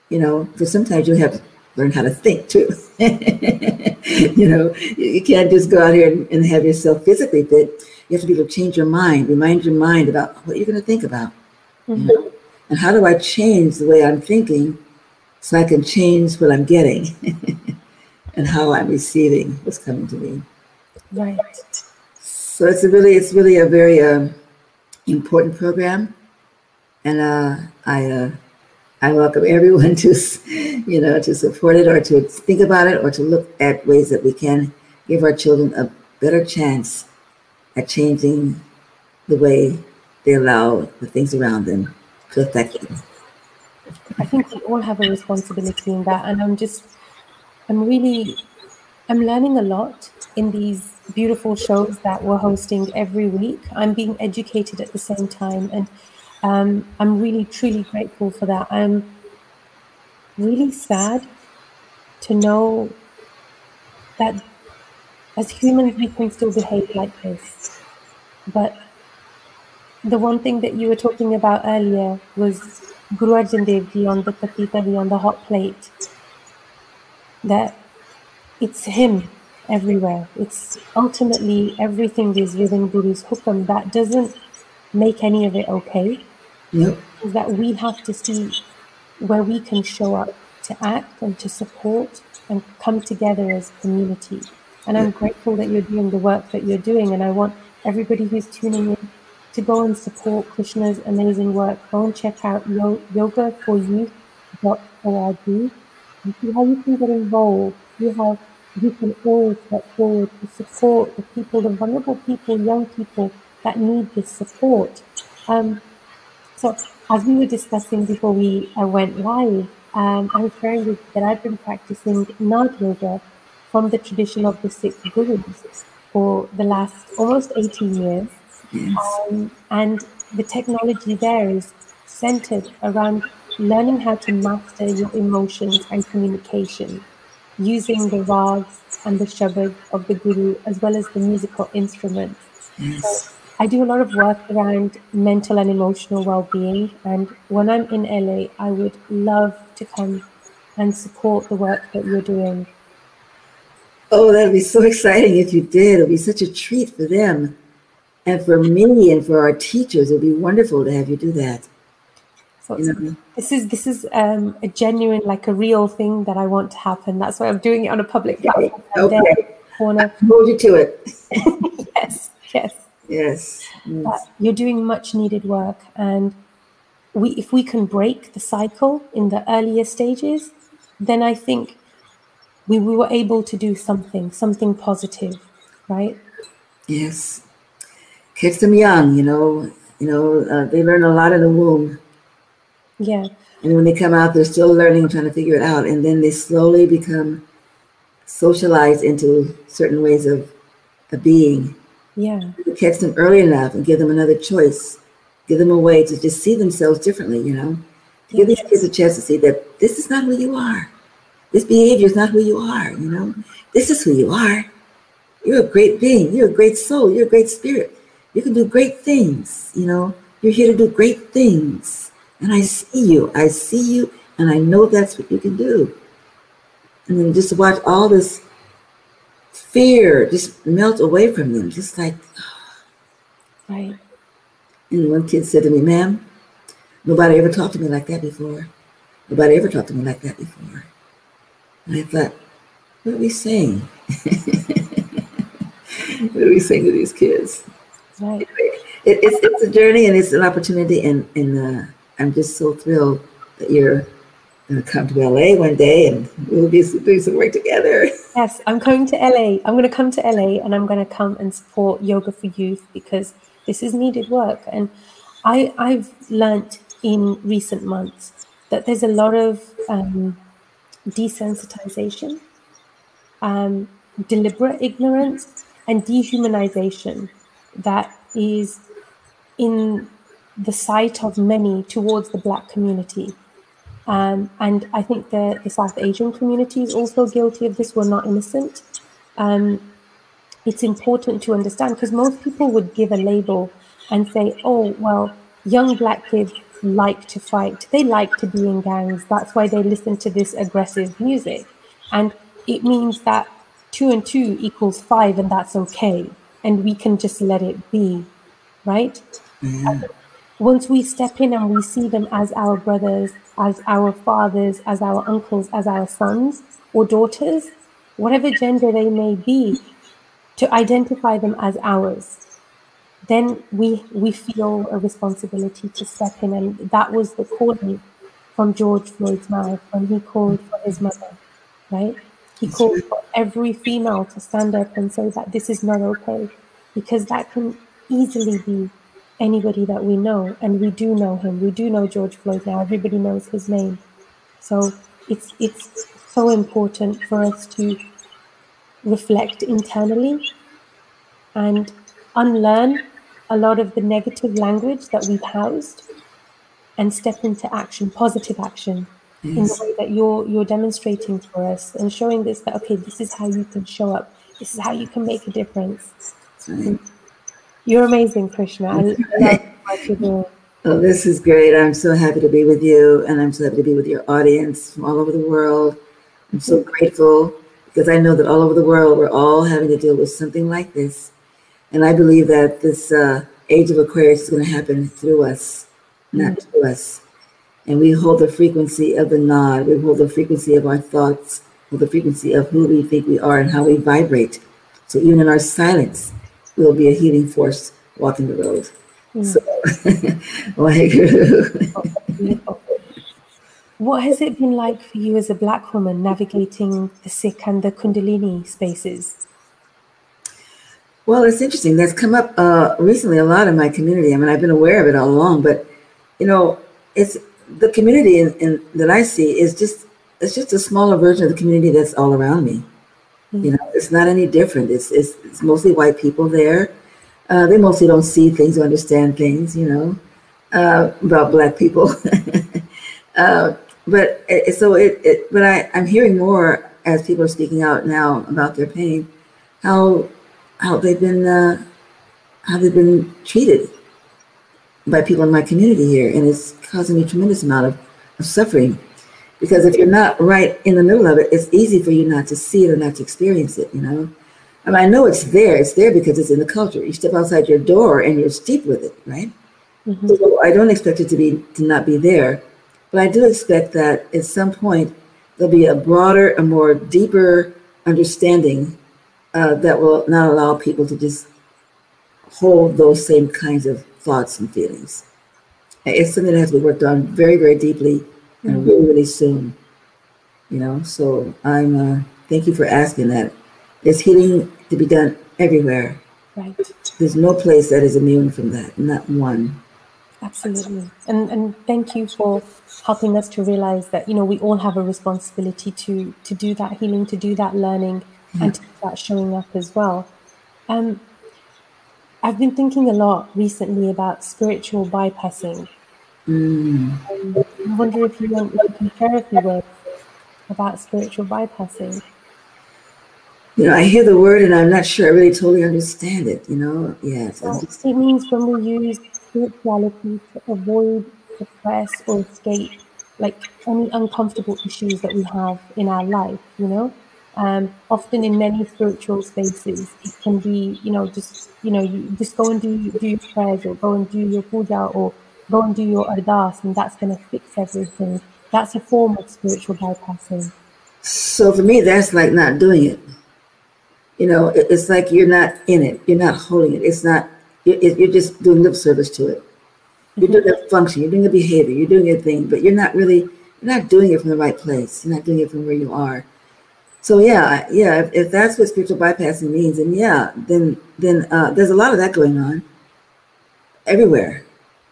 you know, because sometimes you have to learn how to think too. you know, you can't just go out here and, and have yourself physically fit. You have to be able to change your mind, remind your mind about what you're going to think about. Mm-hmm. You know? And how do I change the way I'm thinking so I can change what I'm getting and how I'm receiving what's coming to me. Right. So it's a really, it's really a very uh, important program, and uh, I, uh, I welcome everyone to, you know, to support it or to think about it or to look at ways that we can give our children a better chance at changing the way they allow the things around them to affect them. I think we all have a responsibility in that, and I'm just, I'm really, I'm learning a lot in these beautiful shows that we're hosting every week. I'm being educated at the same time, and um, I'm really truly grateful for that. I'm really sad to know that as humans we can still behave like this, but the one thing that you were talking about earlier was Guru Arjan Dev Ji on the Patita on the hot plate. That it's him everywhere. It's ultimately everything is within Guru's hukum. That doesn't make any of it okay. Yep. Is that we have to see where we can show up to act and to support and come together as a community. And I'm grateful that you're doing the work that you're doing. And I want everybody who's tuning in to go and support Krishna's amazing work, go and check out yogaforyouth.org and see how you can get involved. You have you can all step forward to support the people, the vulnerable people, young people that need this support. Um, so as we were discussing before we uh, went live, um, I was sharing with that I've been practicing Naad Yoga from the tradition of the six gurus for the last almost 18 years. Um, and the technology there is centered around learning how to master your emotions and communication using the rags and the shabad of the guru as well as the musical instruments. Yes. So I do a lot of work around mental and emotional well-being and when I'm in LA I would love to come and support the work that you're doing. Oh, that'd be so exciting if you did. It'd be such a treat for them. And for me and for our teachers, it'd be wonderful to have you do that. So you know? this is this is um, a genuine, like a real thing that I want to happen. That's why I'm doing it on a public platform. Okay. okay. Corner. Hold you to it. yes, yes, yes. yes. you're doing much needed work, and we, if we can break the cycle in the earlier stages, then I think we, we were able to do something, something positive, right? Yes keeps them young. You know, you know, uh, they learn a lot in the womb. Yeah. And when they come out, they're still learning and trying to figure it out, and then they slowly become socialized into certain ways of, of being. Yeah. catch them early enough and give them another choice, give them a way to just see themselves differently. You know, yes. give these kids a chance to see that this is not who you are. This behavior is not who you are. You know, this is who you are. You're a great being. You're a great soul. You're a great spirit you can do great things. You know, you're here to do great things. And I see you. I see you, and I know that's what you can do. And then just watch all this fear just melt away from them, just like. Right. And one kid said to me, ma'am, nobody ever talked to me like that before. Nobody ever talked to me like that before. And I thought, what are we saying? what are we saying to these kids? Right. It, it's it's a journey and it's an opportunity, and and uh, I'm just so thrilled that you're going to come to LA one day and we'll be doing some work together. Yes, I'm coming to LA. I'm going to come to LA and I'm going to come and support Yoga for Youth because this is needed work. And I I've learnt in recent months that there's a lot of um, desensitization, um, deliberate ignorance, and dehumanization that is in the sight of many towards the black community. Um, and I think the, the South Asian community is also guilty of this. We're not innocent. Um, it's important to understand because most people would give a label and say, oh, well, young black kids, like to fight. They like to be in gangs. That's why they listen to this aggressive music. And it means that two and two equals five, and that's okay. And we can just let it be, right? Yeah. Once we step in and we see them as our brothers, as our fathers, as our uncles, as our sons or daughters, whatever gender they may be, to identify them as ours then we we feel a responsibility to step in. And that was the calling from george floyd's mouth when he called for his mother right? He called for every female to stand up and say that this is not okay because that can easily be anybody that we know and we do know him we do know george floyd now everybody knows his name so it's it's so important for us to reflect internally and unlearn a lot of the negative language that we've housed and step into action, positive action, in the way that you're you're demonstrating for us and showing this that okay, this is how you can show up. This is how you can make a difference. Right. You're amazing, Krishna. I love what you're doing. Oh, this is great. I'm so happy to be with you, and I'm so happy to be with your audience from all over the world. I'm so grateful because I know that all over the world we're all having to deal with something like this. And I believe that this uh, age of Aquarius is going to happen through us, not to us. And we hold the frequency of the nod, we hold the frequency of our thoughts, hold the frequency of who we think we are and how we vibrate. So even in our silence, we'll be a healing force walking the road. So, Waheguru. Beautiful. What has it been like for you as a black woman navigating the Sikh and the Kundalini spaces? Well, it's interesting. That's come up uh, recently a lot in my community. I mean, I've been aware of it all along, but you know, it's the community in, in, that I see is just it's just a smaller version of the community that's all around me. You know, it's not any different. It's it's, it's mostly white people there. Uh, they mostly don't see things or understand things. You know, uh, about black people. uh, but it, so it, it. But I I'm hearing more as people are speaking out now about their pain. How how they've been uh, how they've been treated by people in my community here, and it's causing me a tremendous amount of, of suffering. Because if you're not right in the middle of it, it's easy for you not to see it or not to experience it. You know, I mean, I know it's there. It's there because it's in the culture. You step outside your door and you're steeped with it, right? Mhm. So I don't expect it to be to not be there, but I do expect that at some point there'll be a broader, a more deeper understanding uh, that will not allow people to just hold those same kinds of thoughts and feelings. It's something that has to be worked on very, very deeply and really, really soon. You know, so I'm. Uh, thank you for asking that. There's healing to be done everywhere. Right. There's no place that is immune from that. Not one. Absolutely. And and thank you for helping us to realize that, you know, we all have a responsibility to to do that healing, to do that learning and to start showing up as well. Um I've been thinking a lot recently about spiritual bypassing. Mm. I wonder if you want if you can share a few words about spiritual bypassing. You know, I hear the word and I'm not sure I really totally understand it. You know, yes. Just, it means when we use spirituality to avoid, suppress, or escape like any uncomfortable issues that we have in our life, you know. Um, often in many spiritual spaces, it can be, you know, just you know, you just go and do do your prayers or go and do your puja or go and do your ardas, and that's going to fix everything. That's a form of spiritual bypassing. so for me, that's like not doing it. You know, it's like you're not in it. You're not holding it. It's not. You're just doing lip service to it. You're doing a function. You're doing a behavior. You're doing a thing, but you're not really. You're not doing it from the right place. You're not doing it from where you are. So yeah, yeah. If, if that's what spiritual bypassing means, and yeah, then then uh, there's a lot of that going on everywhere.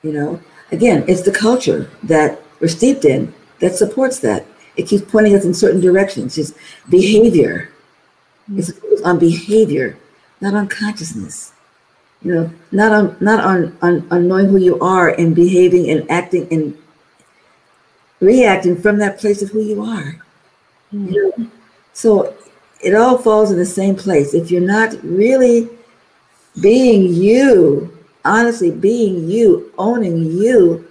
You know, again, it's the culture that we're steeped in that supports that. It keeps pointing us in certain directions. It's behavior. It's on behavior, not on consciousness. You know, not on not on, on on knowing who you are and behaving and acting and reacting from that place of who you are. Mm. You know? So it all falls in the same place. If you're not really being you, honestly being you, owning you,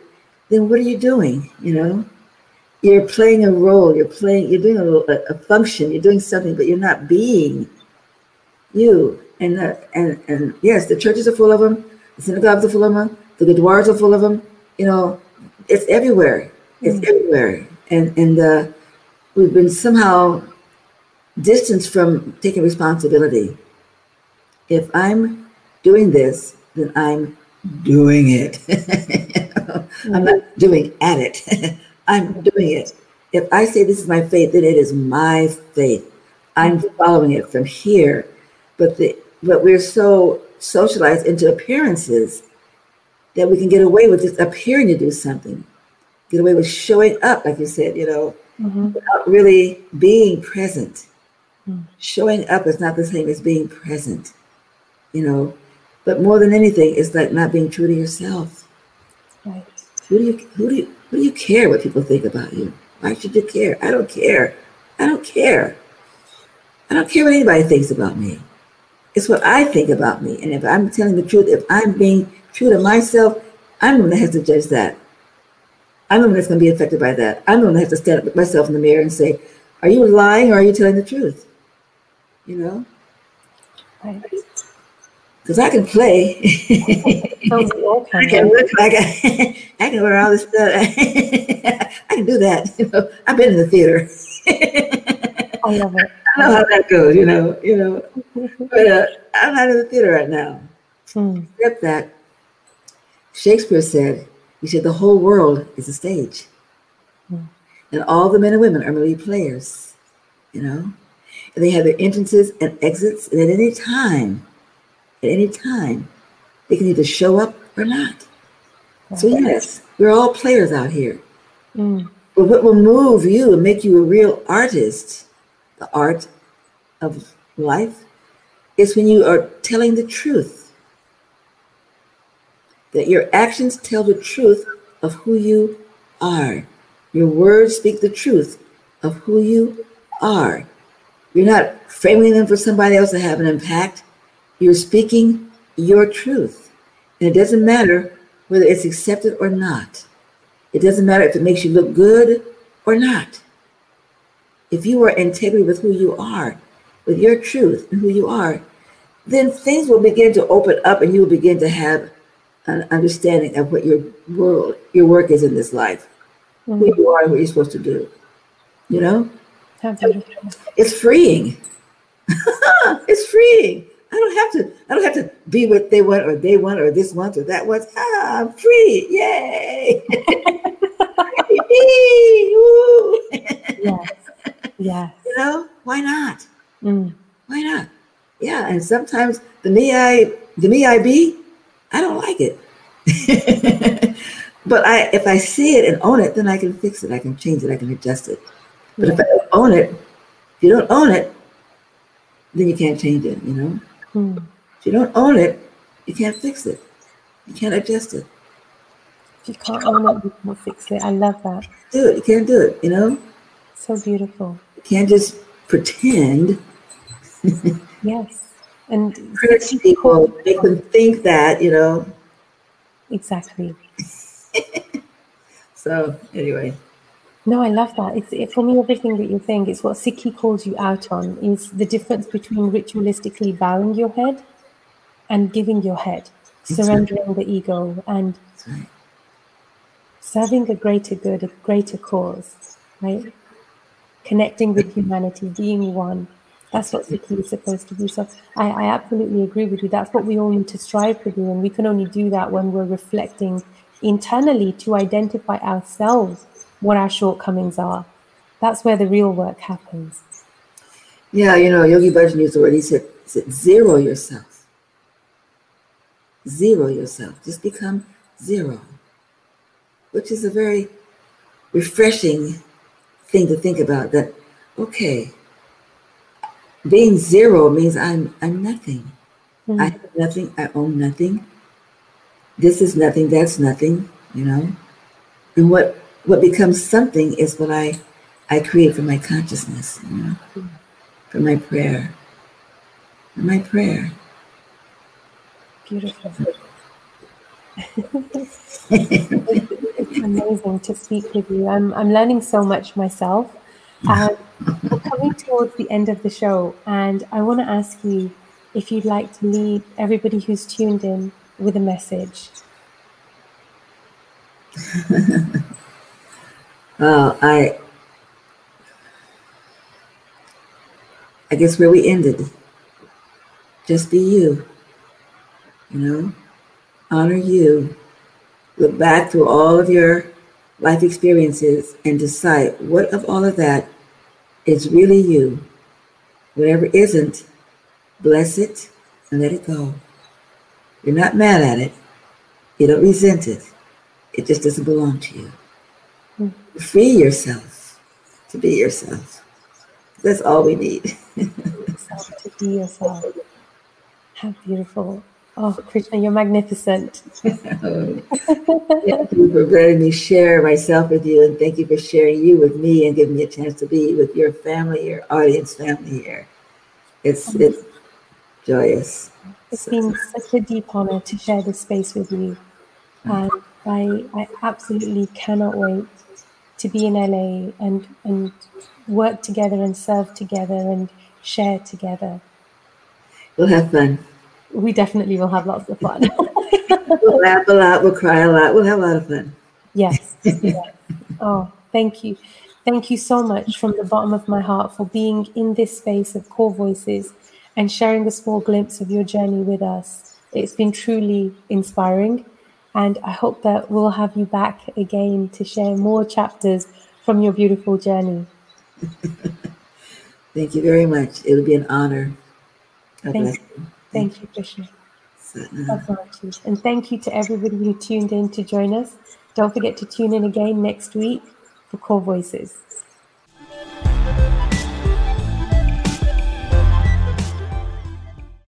then what are you doing? You know, you're playing a role. You're playing. You're doing a, a function. You're doing something, but you're not being you. And uh, and and yes, the churches are full of them. The synagogues are full of them. The gurdwaras are full of them. You know, it's everywhere. It's mm. everywhere. And and uh, we've been somehow distanced from taking responsibility. If I'm doing this, then I'm doing it. I'm not doing at it. I'm doing it. If I say this is my faith, then it is my faith. I'm following it from here. But the but we're so socialized into appearances that we can get away with just appearing to do something, get away with showing up, like you said, you know, mm-hmm. without really being present. Mm-hmm. Showing up is not the same as being present, you know. But more than anything, it's like not being true to yourself. Right. Who do you who do you who do you care what people think about you? Why should you care? I don't care. I don't care. I don't care what anybody thinks about me. It's what I think about me. And if I'm telling the truth, if I'm being true to myself, I'm the one that has to judge that. I'm the one that's going to be affected by that. I'm the one that has to stand up with myself in the mirror and say, are you lying or are you telling the truth? You know? Right because I can play. I can look like I, I can wear all this stuff. I can do that. You know, I've been in the theater. I love it. I know how that goes. You know, you know. But uh, I'm not in the theater right now. Hmm. Except that Shakespeare said, he said, the whole world is a stage. Hmm. And all the men and women are merely players, you know? And they have their entrances and exits, and at any time, at any time. They can either show up or not. So, yes, we're all players out here. Mm. But what will move you and make you a real artist, the art of life, is when you are telling the truth. That your actions tell the truth of who you are. Your words speak the truth of who you are. You're not framing them for somebody else to have an impact. You're speaking your truth. And it doesn't matter whether it's accepted or not. It doesn't matter if it makes you look good or not. If you are integrity with who you are, with your truth and who you are, then things will begin to open up and you will begin to have an understanding of what your world, your work is in this life, mm-hmm. who you are and what you're supposed to do. You know? It's freeing. it's freeing. I don't have to. I don't have to be what they want, or they want, or this want, or that wants. Ah, I'm free! Yay! yes. Yes. You know why not? Mm. Why not? Yeah, and sometimes the me I the me I be, I don't like it. but I if I see it and own it, then I can fix it. I can change it. I can adjust it. But yeah. if I don't own it, if you don't own it, then you can't change it. You know. Hmm. If you don't own it, you can't fix it. You can't adjust it. If you can't own it, you can't fix it. I love that. Do it. You can't do it, you know? So beautiful. You can't just pretend. yes. And hurt people, make them think that, you know. Exactly. so anyway. No, I love that. It's it, for me everything that you're saying. It's what Sikhi calls you out on is the difference between ritualistically bowing your head and giving your head, surrendering right. the ego, and right. serving a greater good, a greater cause, right? Connecting with humanity, being one. That's what Sikhi is supposed to be. So I, I absolutely agree with you. That's what we all need to strive to do, and we can only do that when we're reflecting internally to identify ourselves what our shortcomings are. That's where the real work happens. Yeah, you know, Yogi Bhajan used the word, he said, he said, zero yourself. Zero yourself. Just become zero, which is a very refreshing thing to think about that, okay, being zero means I'm, I'm nothing. Mm-hmm. I have nothing, I own nothing. This is nothing, that's nothing, you know. And what what becomes something is what I I create for my consciousness, you know, for my prayer, for my prayer. Beautiful. amazing to speak with you. I'm, I'm learning so much myself. Um, we're coming towards the end of the show, and I want to ask you if you'd like to leave everybody who's tuned in with a message. well, I I guess where we ended. Just be you. You know, honor you. Look back through all of your life experiences and decide what of all of that is really you. Whatever isn't, bless it and let it go. You're not mad at it. You don't resent it. It just doesn't belong to you. Free yourself to be yourself. That's all we need. to be yourself. How beautiful. Oh, Krishna, you're magnificent. thank you for letting me share myself with you, and thank you for sharing you with me and giving me a chance to be with your family, your audience family here. It's it's joyous. It's so. been such a deep honor to share this space with you, and I I absolutely cannot wait to be in LA and and work together and serve together and share together. We'll have fun. We definitely will have lots of fun. we'll laugh a lot, we'll cry a lot, we'll have a lot of fun. Yes. yes. Oh, thank you. Thank you so much from the bottom of my heart for being in this space of core voices and sharing a small glimpse of your journey with us. It's been truly inspiring. And I hope that we'll have you back again to share more chapters from your beautiful journey. Thank you very much. It'll be an honor. God thank, you. you. Thank you, Krishna. And thank you to everybody who tuned in to join us. Don't forget to tune in again next week for Core Voices.